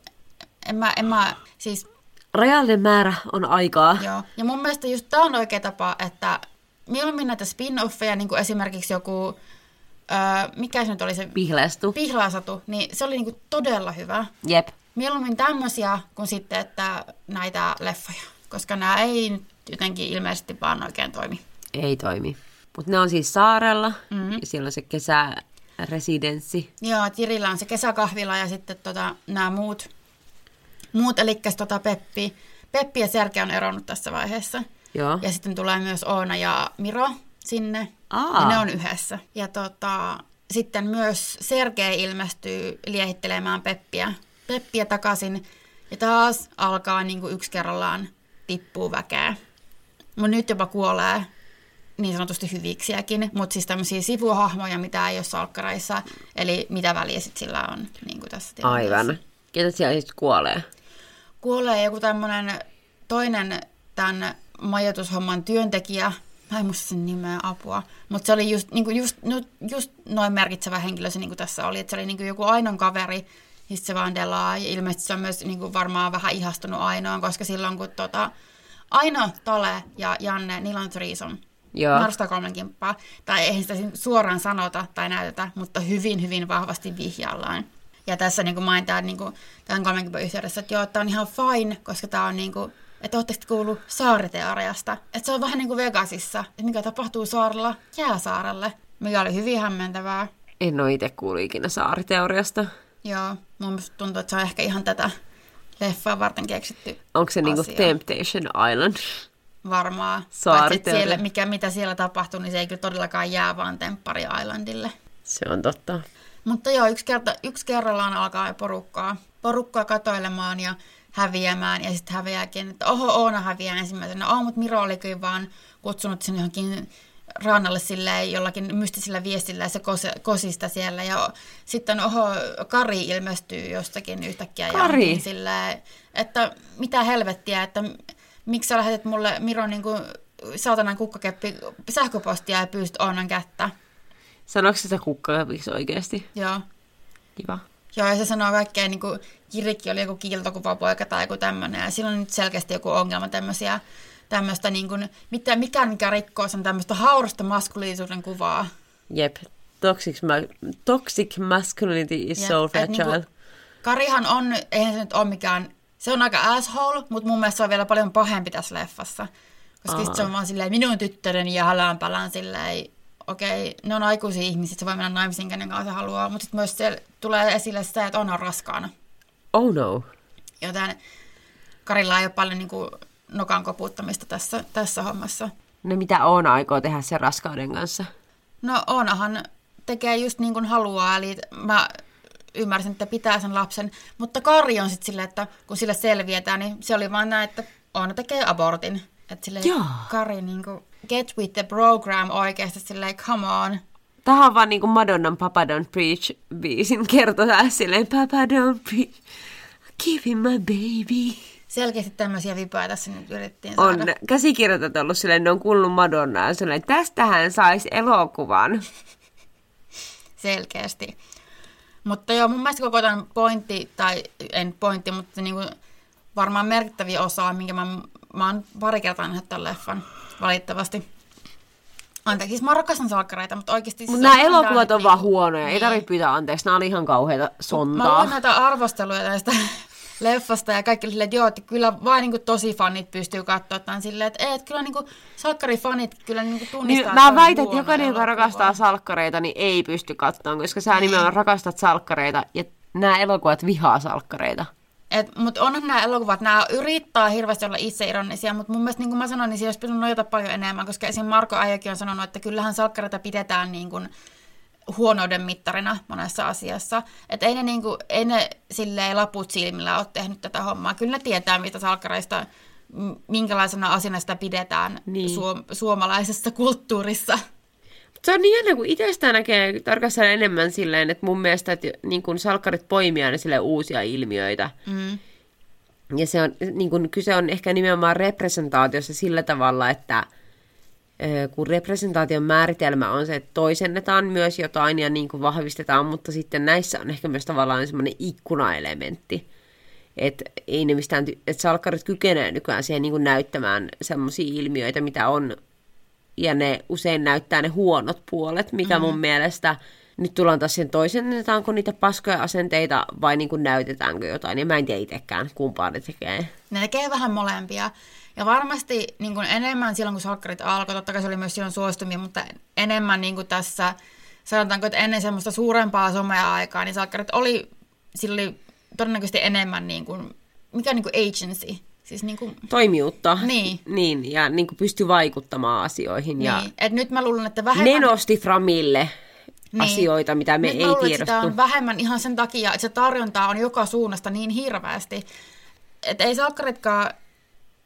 en mä, en mä, siis Rajallinen määrä on aikaa. joo. Ja mun mielestä just tää on oikea tapa, että mieluummin näitä spin-offeja, niin kuin esimerkiksi joku, öö, mikä se nyt oli se Pihlestu. Pihlaasatu, niin se oli niinku todella hyvä. Jep. Mieluummin tämmöisiä kuin sitten, että näitä leffoja, koska nämä ei nyt jotenkin ilmeisesti vaan oikein toimi. Ei toimi. Mutta ne on siis saarella, mm-hmm. ja siellä on se kesäresidenssi. Joo, Tirillä on se kesäkahvila ja sitten tota, nämä muut, muut eli tota Peppi. Peppi ja Serge on eronnut tässä vaiheessa. Joo. Ja sitten tulee myös Oona ja Miro sinne. Aa. Ja ne on yhdessä. Ja tota, sitten myös Sergei ilmestyy liehittelemään Peppiä, Peppiä takaisin. Ja taas alkaa niin kuin yksi kerrallaan tippuu väkeä. Mutta nyt jopa kuolee niin sanotusti hyviksiäkin, mutta siis tämmöisiä sivuhahmoja, mitä ei ole salkkareissa, eli mitä väliä sit sillä on niin kuin tässä tilanteessa. Aivan. Ketä siellä sitten kuolee? Kuolee joku tämmöinen toinen tämän majoitushomman työntekijä, mä en muista sen nimeä apua, mutta se oli just, niin kuin just, no, just noin merkitsevä henkilö se niin kuin tässä oli, että se oli niin kuin joku Ainon kaveri, se vaan delaa, ja ilmeisesti se on myös niin kuin varmaan vähän ihastunut Ainoon, koska silloin kun tota, Aino, Tale ja Janne, niillä on threesome, Joo. Narstaa kolmen kimppaa. Tai eihän sitä suoraan sanota tai näytetä, mutta hyvin, hyvin vahvasti vihjaillaan. Ja tässä niin kuin mainitaan niin kuin, tämän kolmen kimpan yhteydessä, että joo, tämä on ihan fine, koska tämä on niin kuin, että ootteko te kuullut saariteoriasta. Että se on vähän niin kuin Vegasissa, että mikä tapahtuu saarella, jää saarelle. Mikä oli hyvin hämmentävää. En ole itse kuullut ikinä saariteoriasta. Joo, mun mielestä tuntuu, että se on ehkä ihan tätä leffaa varten keksitty Onko se niinku asia. Temptation Island? Varmaan. Paitsi, siellä, mikä, mitä siellä tapahtuu, niin se ei kyllä todellakaan jää vaan Temppari Islandille. Se on totta. Mutta joo, yksi, kerta, yksi kerrallaan alkaa porukkaa, porukkaa katoilemaan ja häviämään. Ja sitten häviääkin, että oho, Oona häviää ensimmäisenä. Oh, mutta Miro oli kyllä vaan kutsunut sen johonkin rannalle silleen, jollakin mystisellä viestillä ja se kos, kosista siellä. Ja sitten oho, Kari ilmestyy jostakin yhtäkkiä. Kari? johonkin Silleen, että mitä helvettiä, että miksi sä lähetit mulle Miro niin kuin saatanan kukkakeppi sähköpostia ja pyysit Oonan kättä. Sanoiko se kukkakapiksi oikeasti? Joo. Kiva. Joo, ja se sanoo kaikkea, niin kuin Jirikki oli joku kiiltokuvapoika tai joku tämmöinen, ja sillä on nyt selkeästi joku ongelma tämmöisiä, tämmöistä, niin kuin, mitä, mikään mikä rikkoo sen tämmöistä haurasta maskuliisuuden kuvaa. Jep. Toxic, ma- toxic masculinity is Jep, so et fragile. niinku- Karihan on, eihän se nyt ole mikään, se on aika asshole, mutta mun mielestä se on vielä paljon pahempi tässä leffassa. Koska sit se on vaan silleen, minun tyttäreni ja halänpälän silleen, okei, ne on aikuisia ihmisiä, se voi mennä naimisiin kenen kanssa haluaa, mutta sitten myös siellä tulee esille se, että on raskaana. Oh no. Joten Karilla ei ole paljon niin kuin, nokan koputtamista tässä, tässä hommassa. No mitä on aikoo tehdä sen raskauden kanssa? No Oonahan tekee just niin kuin haluaa, eli mä ymmärsin, että pitää sen lapsen, mutta Kari on sitten silleen, että kun sille selvietään, niin se oli vaan näin, että Oona tekee abortin. Että silleen Joo. Kari niin kuin, get with the program oikeasti silleen, come on. Tähän on vaan niinku Madonnan Papa Don't Preach biisin kertoa silleen Papa Don't Preach, give him my baby. Selkeästi tämmöisiä vipoja tässä nyt yritettiin On saada. käsikirjoitat ollut silleen, ne on kuullut Madonnaa ja silleen, tästähän saisi elokuvan. selkeästi. Mutta joo, mun mielestä koko tämän pointti, tai en pointti, mutta niin kuin varmaan merkittäviä osaa, minkä mä, mä oon pari kertaa nähnyt tämän leffan, valitettavasti. Anteeksi, siis mä rakastan salkkareita, mutta oikeasti... Mutta se nämä on elokuvat on vaan huonoja, ei niin. tarvitse pyytää anteeksi, nämä oli ihan kauheita Mä sontaa. luin näitä arvosteluja tästä leffasta ja kaikki oli silleen, että joo, että kyllä vain niin kuin tosi fanit pystyy katsoa tämän silleen, että, että kyllä niin kuin salkkarifanit kyllä niin kuin tunnistaa, Niin, mä on väitän, että jokainen, joka rakastaa salkkareita, niin ei pysty katsomaan, koska sä nimenomaan rakastat salkkareita ja nämä elokuvat vihaa salkkareita. Mutta onhan nämä elokuvat, nämä yrittää hirveästi olla itseironisia, mutta mun mielestä niin kuin mä sanoin, niin siinä olisi pitänyt nojata paljon enemmän, koska esim. Marko Aijakin on sanonut, että kyllähän salkkareita pidetään niin kuin huonouden mittarina monessa asiassa. Että ei ne, niin kuin, ei ne silleen laput silmillä ole tehnyt tätä hommaa. Kyllä ne tietää, mitä salkkareista, minkälaisena asiana sitä pidetään Niin. suom- suomalaisessa kulttuurissa. Se on niin jännä, kun itsestään näkee tarkastella enemmän silleen, että mun mielestä että niin kun salkkarit poimii aina sille uusia ilmiöitä. Mm. Ja se on, niin kun, kyse on ehkä nimenomaan representaatiossa sillä tavalla, että kun representaation määritelmä on se, että toisennetaan myös jotain ja niin kuin vahvistetaan, mutta sitten näissä on ehkä myös tavallaan semmoinen ikkunaelementti. Että ei ne mistään, että salkkarit kykenee nykyään siihen niin kuin näyttämään semmoisia ilmiöitä, mitä on, ja ne usein näyttää ne huonot puolet, mikä mun mielestä, nyt tullaan taas sen toisennetaanko niitä paskoja asenteita vai niin kuin näytetäänkö jotain, ja mä en tiedä itsekään, kumpaa ne tekee. Ne tekee vähän molempia. Ja varmasti niin kuin enemmän silloin, kun salkkarit alkoi, totta kai se oli myös silloin suostumia, mutta enemmän niin kuin tässä, sanotaanko, että ennen semmoista suurempaa somea aikaa, niin salkkarit oli, sillä oli todennäköisesti enemmän niin kuin, mikä niin kuin agency. Siis niin kuin, Toimijuutta. Niin. niin ja niin kuin pystyi vaikuttamaan asioihin. Ja niin. Et nyt mä luulen, että vähemmän... ne nosti Framille Niin. asioita, mitä me Nyt ei luulen, että sitä tiedostu. on vähemmän ihan sen takia, että se tarjonta on joka suunnasta niin hirveästi. Että ei salkkaritkaan,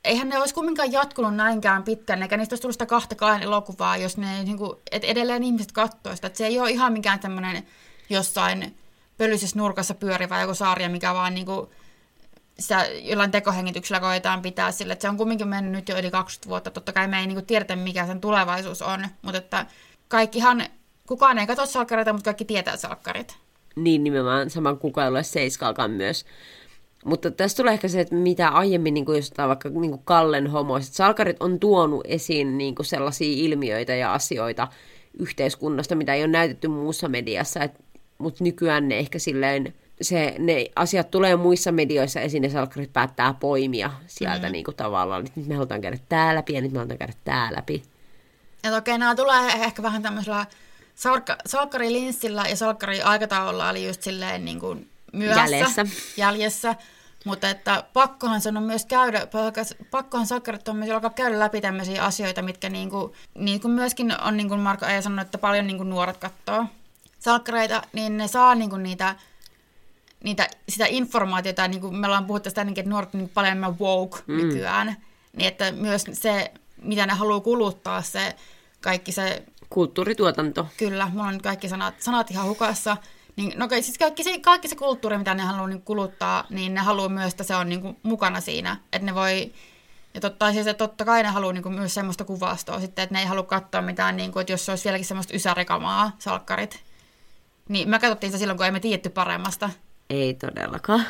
eihän ne olisi kumminkaan jatkunut näinkään pitkään, eikä niistä olisi tullut sitä kahtakaan elokuvaa, jos ne, niin kuin, että edelleen ihmiset katsoo sitä. Että se ei ole ihan mikään tämmöinen jossain pölyisessä nurkassa pyörivä joku sarja, mikä vaan niin kuin, sitä jollain tekohengityksellä koetaan pitää sille, se on kumminkin mennyt nyt jo yli 20 vuotta. Totta kai me ei niin kuin tiedetä, mikä sen tulevaisuus on, mutta että kaikkihan, kukaan ei katso salkkareita, mutta kaikki tietää salkkarit. Niin nimenomaan saman kukaan ole seiskalkaan myös. Mutta tässä tulee ehkä se, että mitä aiemmin, niin kuin jos otetaan vaikka niin kuin Kallen homoiset, salkarit on tuonut esiin niin kuin sellaisia ilmiöitä ja asioita yhteiskunnasta, mitä ei ole näytetty muussa mediassa, et, mutta nykyään ne ehkä silleen, se, ne asiat tulee muissa medioissa esiin ja salkkarit päättää poimia sieltä mm. niin kuin tavallaan, että nyt me halutaan käydä tää läpi ja nyt me halutaan käydä tää läpi. Että okei, nämä tulee ehkä vähän tämmöisellä salkka, salkkarilinssillä ja salkkari-aikataululla oli just silleen niin kuin myöhässä, Jäljessä. jäljessä. Mutta että pakkohan se on myös käydä, pakkohan salkkarit on myös alkaa käydä läpi tämmöisiä asioita, mitkä niin kuin, niin kuin myöskin on, niin kuin Marko Eija sanonut, että paljon niin kuin nuoret katsoo salkkareita, niin ne saa niin kuin niitä, niitä, sitä informaatiota, niin kuin me ollaan puhuttu sitä, että nuoret on niin paljon enemmän woke mm. nykyään, niin että myös se, mitä ne haluaa kuluttaa, se kaikki se Kulttuurituotanto. Kyllä, mulla on nyt kaikki sanat, sanat ihan hukassa. Niin, no siis kaikki se, kaikki se kulttuuri, mitä ne haluaa niin kuluttaa, niin ne haluaa myös, että se on niin kuin, mukana siinä. Että ne voi, ja totta, siis, että totta kai ne haluaa niin kuin, myös semmoista kuvastoa sitten, että ne ei halua katsoa mitään, niin kuin, että jos se olisi vieläkin semmoista ysärikamaa, salkkarit. Niin me katsottiin sitä silloin, kun emme tiedetty paremmasta. Ei todellakaan.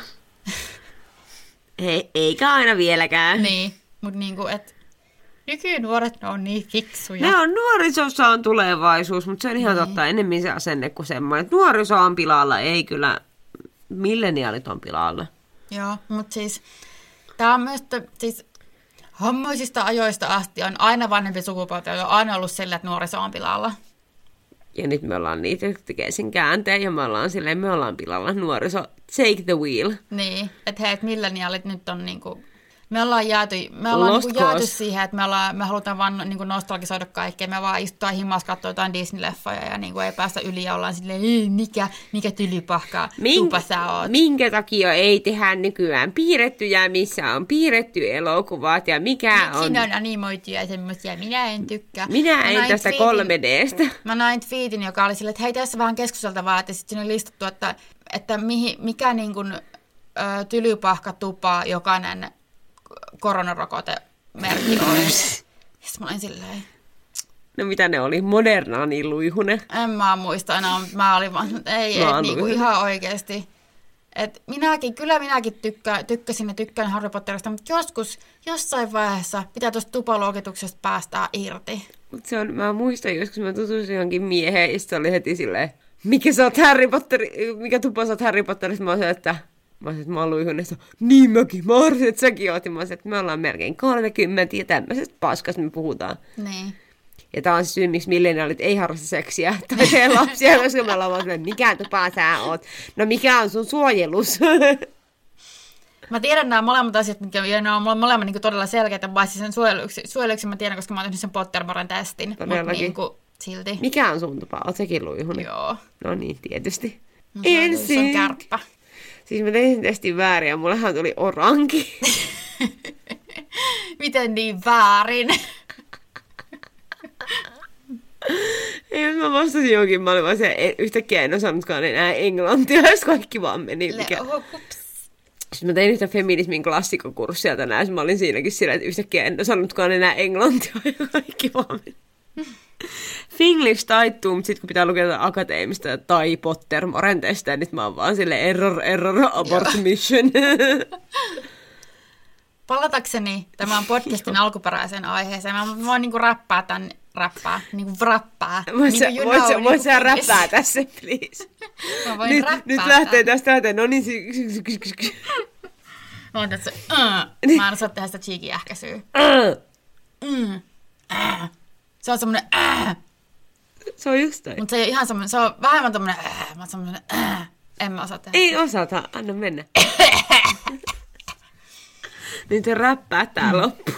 ei, eikä aina vieläkään. Niin, mutta niin kuin, että nykynuoret ne on niin fiksuja. Ne on nuorisossa on tulevaisuus, mutta se on ihan totta enemmän se asenne kuin semmoinen, että nuoriso on pilalla, ei kyllä milleniaalit on pilalla. Joo, mutta siis tämä on myös, siis hommoisista ajoista asti on aina vanhempi sukupolvi, on aina ollut sillä, että nuoriso on pilalla. Ja nyt me ollaan niitä, jotka tekee sen käänteen ja me ollaan silleen, me ollaan pilalla nuoriso, take the wheel. Niin, että hei, että milleniaalit nyt on niinku me ollaan jääty, me ollaan Lost niinku jääty siihen, että me, ollaan, me halutaan vaan niinku nostalgisoida kaikkea. Me vaan istutaan himas, katsoa jotain Disney-leffoja ja niinku ei päästä yli ja ollaan silleen, "Ei, mikä, mikä tylypahka tupa sä oot. minkä takia ei tehdä nykyään piirrettyjä, missä on piirretty elokuvat ja mikä on... Siinä on animoituja semmoisia, minä en tykkää. Minä Mä en tästä tweetin- 3Dstä. Mä näin tweetin, joka oli silleen, että hei tässä vähän keskusteltavaa, että sitten siinä oli listattu, että, että mihin, mikä niin kuin, ö, tylypahka tupa jokainen koronarokotemerkki oli. Sitten mä olin silleen, No mitä ne oli? Modernaani luihune. en mä muista enää, mutta mä olin vaan, että ei, ei oon niin luihunut. ihan oikeasti. Et minäkin, kyllä minäkin tykkä, tykkäsin ja tykkään Harry Potterista, mutta joskus, jossain vaiheessa pitää tuosta tupaluokituksesta päästää irti. Mut se on, mä muistan joskus mä tutustuin johonkin mieheen ja se oli heti silleen, mikä sä oot Harry Potter, mikä tupa sä oot Harry Potterista? Mä olisin, että Mä olisin, että mä oon luihunessa. Niin mäkin. Mä arvasin, että säkin oot. Ja Mä olisin, että me ollaan melkein 30 ja tämmöisestä paskasta me puhutaan. Niin. Ja tää on se syy, miksi millenniaalit ei harrasta seksiä tai tee lapsia, koska me ollaan vaan silleen, mikä tupa sä oot. No mikä on sun suojelus? Mä tiedän nämä molemmat asiat, mitkä ja ne on mole- molemmat niin todella selkeitä, paitsi sen suojeluksi, suojeluksi mä tiedän, koska mä oon tehnyt sen Pottermoren testin. Mutta niin kuin, silti. mikä on sun tupa? Oot säkin luihunut? Joo. No niin, tietysti. No se on- Se on kärppä. Siis mä tein testin väärin ja mullehan tuli oranki. Miten niin väärin? Ei, jos mä vastasin johonkin, mä olin vaan se, en- yhtäkkiä en osannutkaan enää englantia, jos kaikki vaan meni. Mikä... Le- hups. Sitten mä tein yhtä feminismin klassikokurssia tänään, ja mä olin siinäkin sillä, että yhtäkkiä en osannutkaan enää englantia, ja kaikki vaan meni. Finglish taittuu, mutta sitten kun pitää lukea akateemista tai Pottermoren testejä, niin mä oon vaan sille error, error, abort mission. Palatakseni tämän podcastin alkuperäiseen aiheeseen, mä voin niinku räppää tämän, räppää, niinku wrappää. Voit sä, Niinku voit sä, niinku voit sä räppää tässä, please? Mä voin Nyt, räppää nyt lähtee tämän. tästä lähtee, no niin, sy- sy- sy- sy- sy- sy- Mä oon tässä, uh, mä en osaa tehdä sitä cheeky ähkäisyä. Ah, Se on semmonen, uh, Se on just toi. mutta se ei ihan semmonen, se on vähemmän tommonen, uh, mä oon semmonen, uh, en mä osaa tehdä. Ei osata, anna mennä. Nyt räppää tää loppu.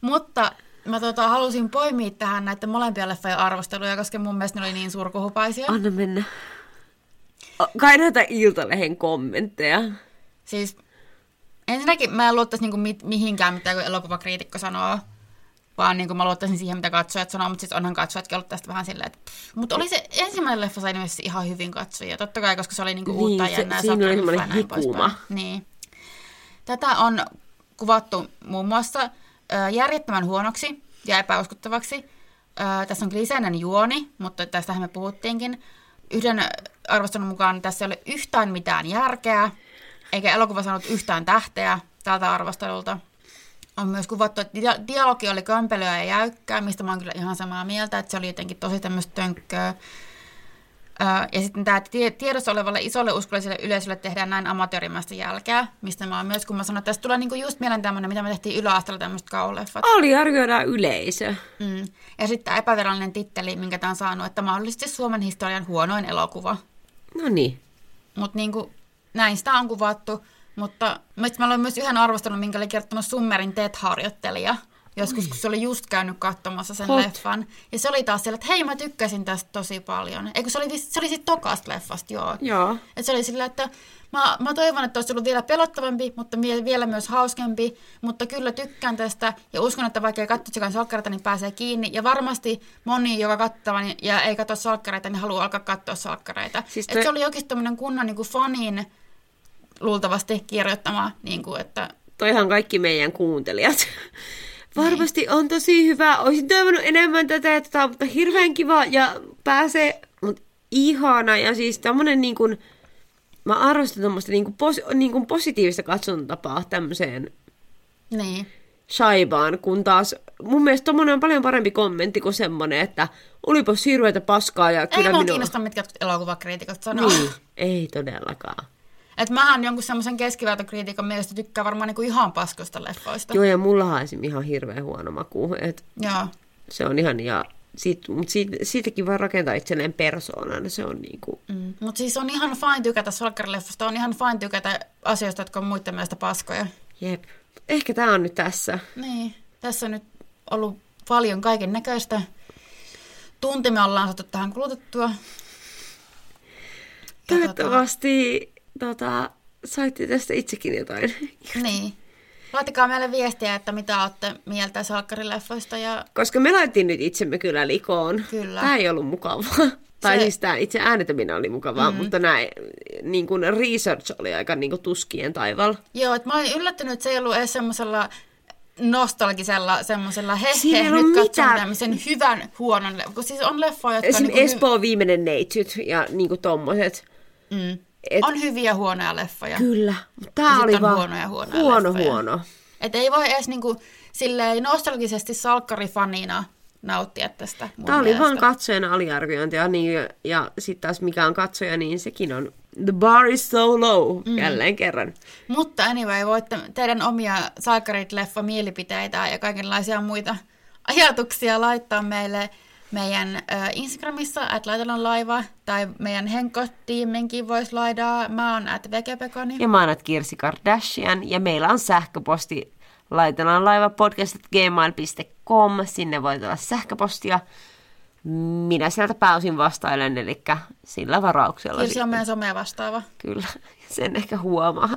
Mutta mä tota, halusin poimia tähän näiden molempia leffojen arvosteluja, koska mun mielestä ne oli niin surkuhupaisia. Anna mennä. Kai näitä Iltalehen kommentteja. Siis ensinnäkin mä en luottaisi niinku mihinkään, mitä elokuvakriitikko sanoo, vaan niinku mä luottaisin siihen, mitä katsojat sanoo, mutta siis onhan katsojatkin ollut tästä vähän silleen, että Mutta oli se ensimmäinen leffa sai ilmeisesti ihan hyvin katsojia, totta kai, koska se oli niinku Niin, uutta se- ja jännää. siinä oli semmoinen hikuma. Niin. Tätä on kuvattu muun muassa järjettömän huonoksi ja epäuskottavaksi. Ö, tässä on kliseinen juoni, mutta tästähän me puhuttiinkin. Yhden arvostelun mukaan tässä ei ole yhtään mitään järkeä. eikä elokuva saanut yhtään tähteä tältä arvostelulta. On myös kuvattu, että dia- dialogi oli kömpelöä ja jäykkää, mistä mä oon kyllä ihan samaa mieltä, että se oli jotenkin tosi tämmöistä tönkköä. Ja sitten tämä tiedossa olevalle isolle uskolliselle yleisölle tehdään näin amatöörimästä jälkeä, mistä mä oon myös, kun mä sanoin, että tästä tulee niinku just mieleen tämmöinen, mitä me tehtiin yläasteella tämmöistä kauleffat. Aliarvioidaan yleisö. Mm. Ja sitten tämä epävirallinen titteli, minkä tämä on saanut, että mahdollisesti Suomen historian huonoin elokuva. No niin. Mutta niinku, näin sitä on kuvattu. Mutta mä olen myös yhden arvostelun, minkä oli kertonut Summerin TED-harjoittelija. Joskus, kun se oli just käynyt katsomassa sen Hot. leffan. Ja se oli taas siellä, että hei mä tykkäsin tästä tosi paljon. Eikö se oli, se oli siitä tokasta leffasta, joo. Joo. Et se oli sillä, että mä, mä toivon, että olisi ollut vielä pelottavampi, mutta vie- vielä myös hauskempi. Mutta kyllä tykkään tästä ja uskon, että vaikka ei katsoisikaan salkkareita, niin pääsee kiinni. Ja varmasti moni, joka katsoo niin- ja ei katso salkkareita, niin haluaa alkaa katsoa salkkareita. Siis toi- Et se oli oikeasti tämmöinen kunnon niin kuin fanin luultavasti kirjoittama, niin kuin, että Toihan kaikki meidän kuuntelijat. Varmasti on tosi hyvä. Olisin toivonut enemmän tätä, ja tätä mutta hirveän kiva ja pääsee, mutta ihana. Ja siis tämmönen niin kuin, mä arvostan tämmöistä niin kuin, pos, niin kuin positiivista katsontatapaa tämmöiseen niin. shaibaan, kun taas mun mielestä tommonen on paljon parempi kommentti kuin semmonen, että olipas hirveätä paskaa ja Ei kyllä mua minua... kiinnosta, mitkä jotkut elokuvakriitikot sanoo. Niin, ei todellakaan. Että mähän jonkun semmoisen keskivertokriitikon mielestä tykkää varmaan niinku ihan paskosta leffoista. Joo, ja mullahan on ihan hirveän huono maku, että Joo. se on ihan, ja siitä, mutta siitä, siitäkin voi rakentaa itselleen persoonan, se on niinku, Mm. Mutta siis on ihan fine tykätä salkkarileffosta, on ihan fine tykätä asioista, jotka on muiden mielestä paskoja. jep. Ehkä tää on nyt tässä. Niin, tässä on nyt ollut paljon kaiken näköistä. Tunti me ollaan saatu tähän kulutettua. Toivottavasti tota, saitte tästä itsekin jotain. Niin. Laittakaa meille viestiä, että mitä olette mieltä salkkarileffoista ja Koska me laitettiin nyt itsemme kyllä likoon. Kyllä. Tämä ei ollut mukavaa. Tai Se- siis tämä itse äänetäminen oli mukavaa, mm. mutta näin, niin kuin research oli aika niin kuin tuskien taival. Joo, että mä olin yllättynyt, että se ei ollut edes semmoisella nostalgisella, semmoisella he, Siinä he ei nyt katson tämmöisen hyvän, huonon, le- kun siis on leffoja, jotka on, Esimerkiksi niinku hy- Espoo viimeinen neitsyt ja niin kuin tommoset. mm, Et, on hyviä huonoja leffoja. Kyllä, mutta Ja tämä oli on vaan huonoja, huonoja huono, leffoja. huono. Et ei voi edes niinku, silleen nostalgisesti salkkarifanina nauttia tästä Tämä oli mielestä. vaan katsojan aliarviointia, niin, ja sitten taas mikä on katsoja, niin sekin on the bar is so low, mm. jälleen kerran. Mutta anyway, voitte teidän omia salkkarit-leffa mielipiteitä ja kaikenlaisia muita ajatuksia laittaa meille meidän Instagramissa, että laitellaan laiva, tai meidän Henkko-tiiminkin voisi laidaa. Mä oon at vegepekoni. Ja mä oon Kirsi Kardashian, ja meillä on sähköposti laitellaan laiva podcast.gmail.com, sinne voi tulla sähköpostia. Minä sieltä pääosin vastailen, eli sillä varauksella. Kirsi on meidän somea vastaava. Kyllä, sen ehkä huomaa.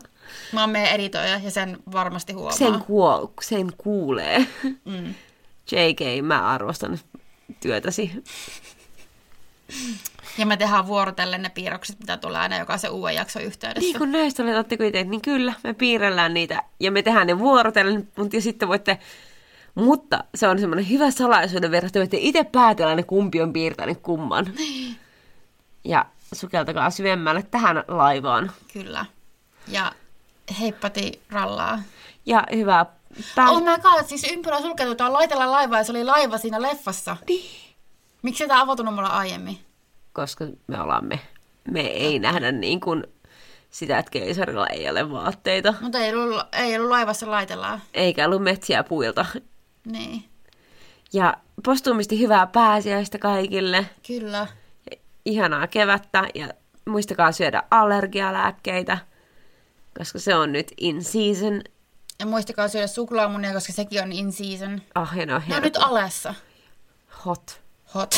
Mä oon meidän editoija ja sen varmasti huomaa. Sen, kuo, sen kuulee. Mm. JK, mä arvostan työtäsi. Ja me tehdään vuorotellen ne piirrokset, mitä tulee aina jokaisen uuden jakson yhteydessä. Niin kun näistä olette kuitenkin, niin kyllä, me piirrellään niitä ja me tehdään ne vuorotellen, mutta sitten voitte, mutta se on semmoinen hyvä salaisuuden verran, että voitte itse päätellä ne kumpi on piirtänyt kumman. Ja sukeltakaa syvemmälle tähän laivaan. Kyllä. Ja heippati rallaa. Ja hyvää pää... Oh my god, siis ympyrä sulkeututaan laitella laivaa ja se oli laiva siinä leffassa. Niin. Miksi tämä avautunut mulla aiemmin? Koska me ollaan me. Me ei nähdä niin kuin sitä, että keisarilla ei ole vaatteita. Mutta ei ollut, ei ollut laivassa laitellaan. Eikä ollut metsiä puilta. Niin, Ja postuumisti hyvää pääsiäistä kaikille. kyllä. Ihanaa kevättä ja muistakaa syödä allergialääkkeitä, koska se on nyt in season. Ja muistakaa syödä suklaamunia, koska sekin on in season. Ah, ja ne on Ne on nyt alessa. hot. Hot.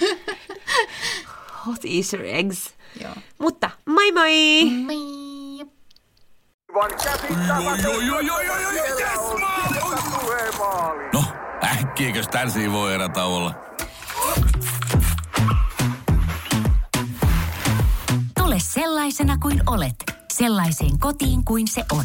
Hot Easter eggs. Joo. Mutta moi moi! Mii. Aivan käsittämätöntä. Oi, oi, oi, oi, oi, Siellä yes, on maali! Silta tulee maaliin. No, äkkiäkös tän voi erätä olla? Tule sellaisena kuin olet, sellaiseen kotiin kuin se on.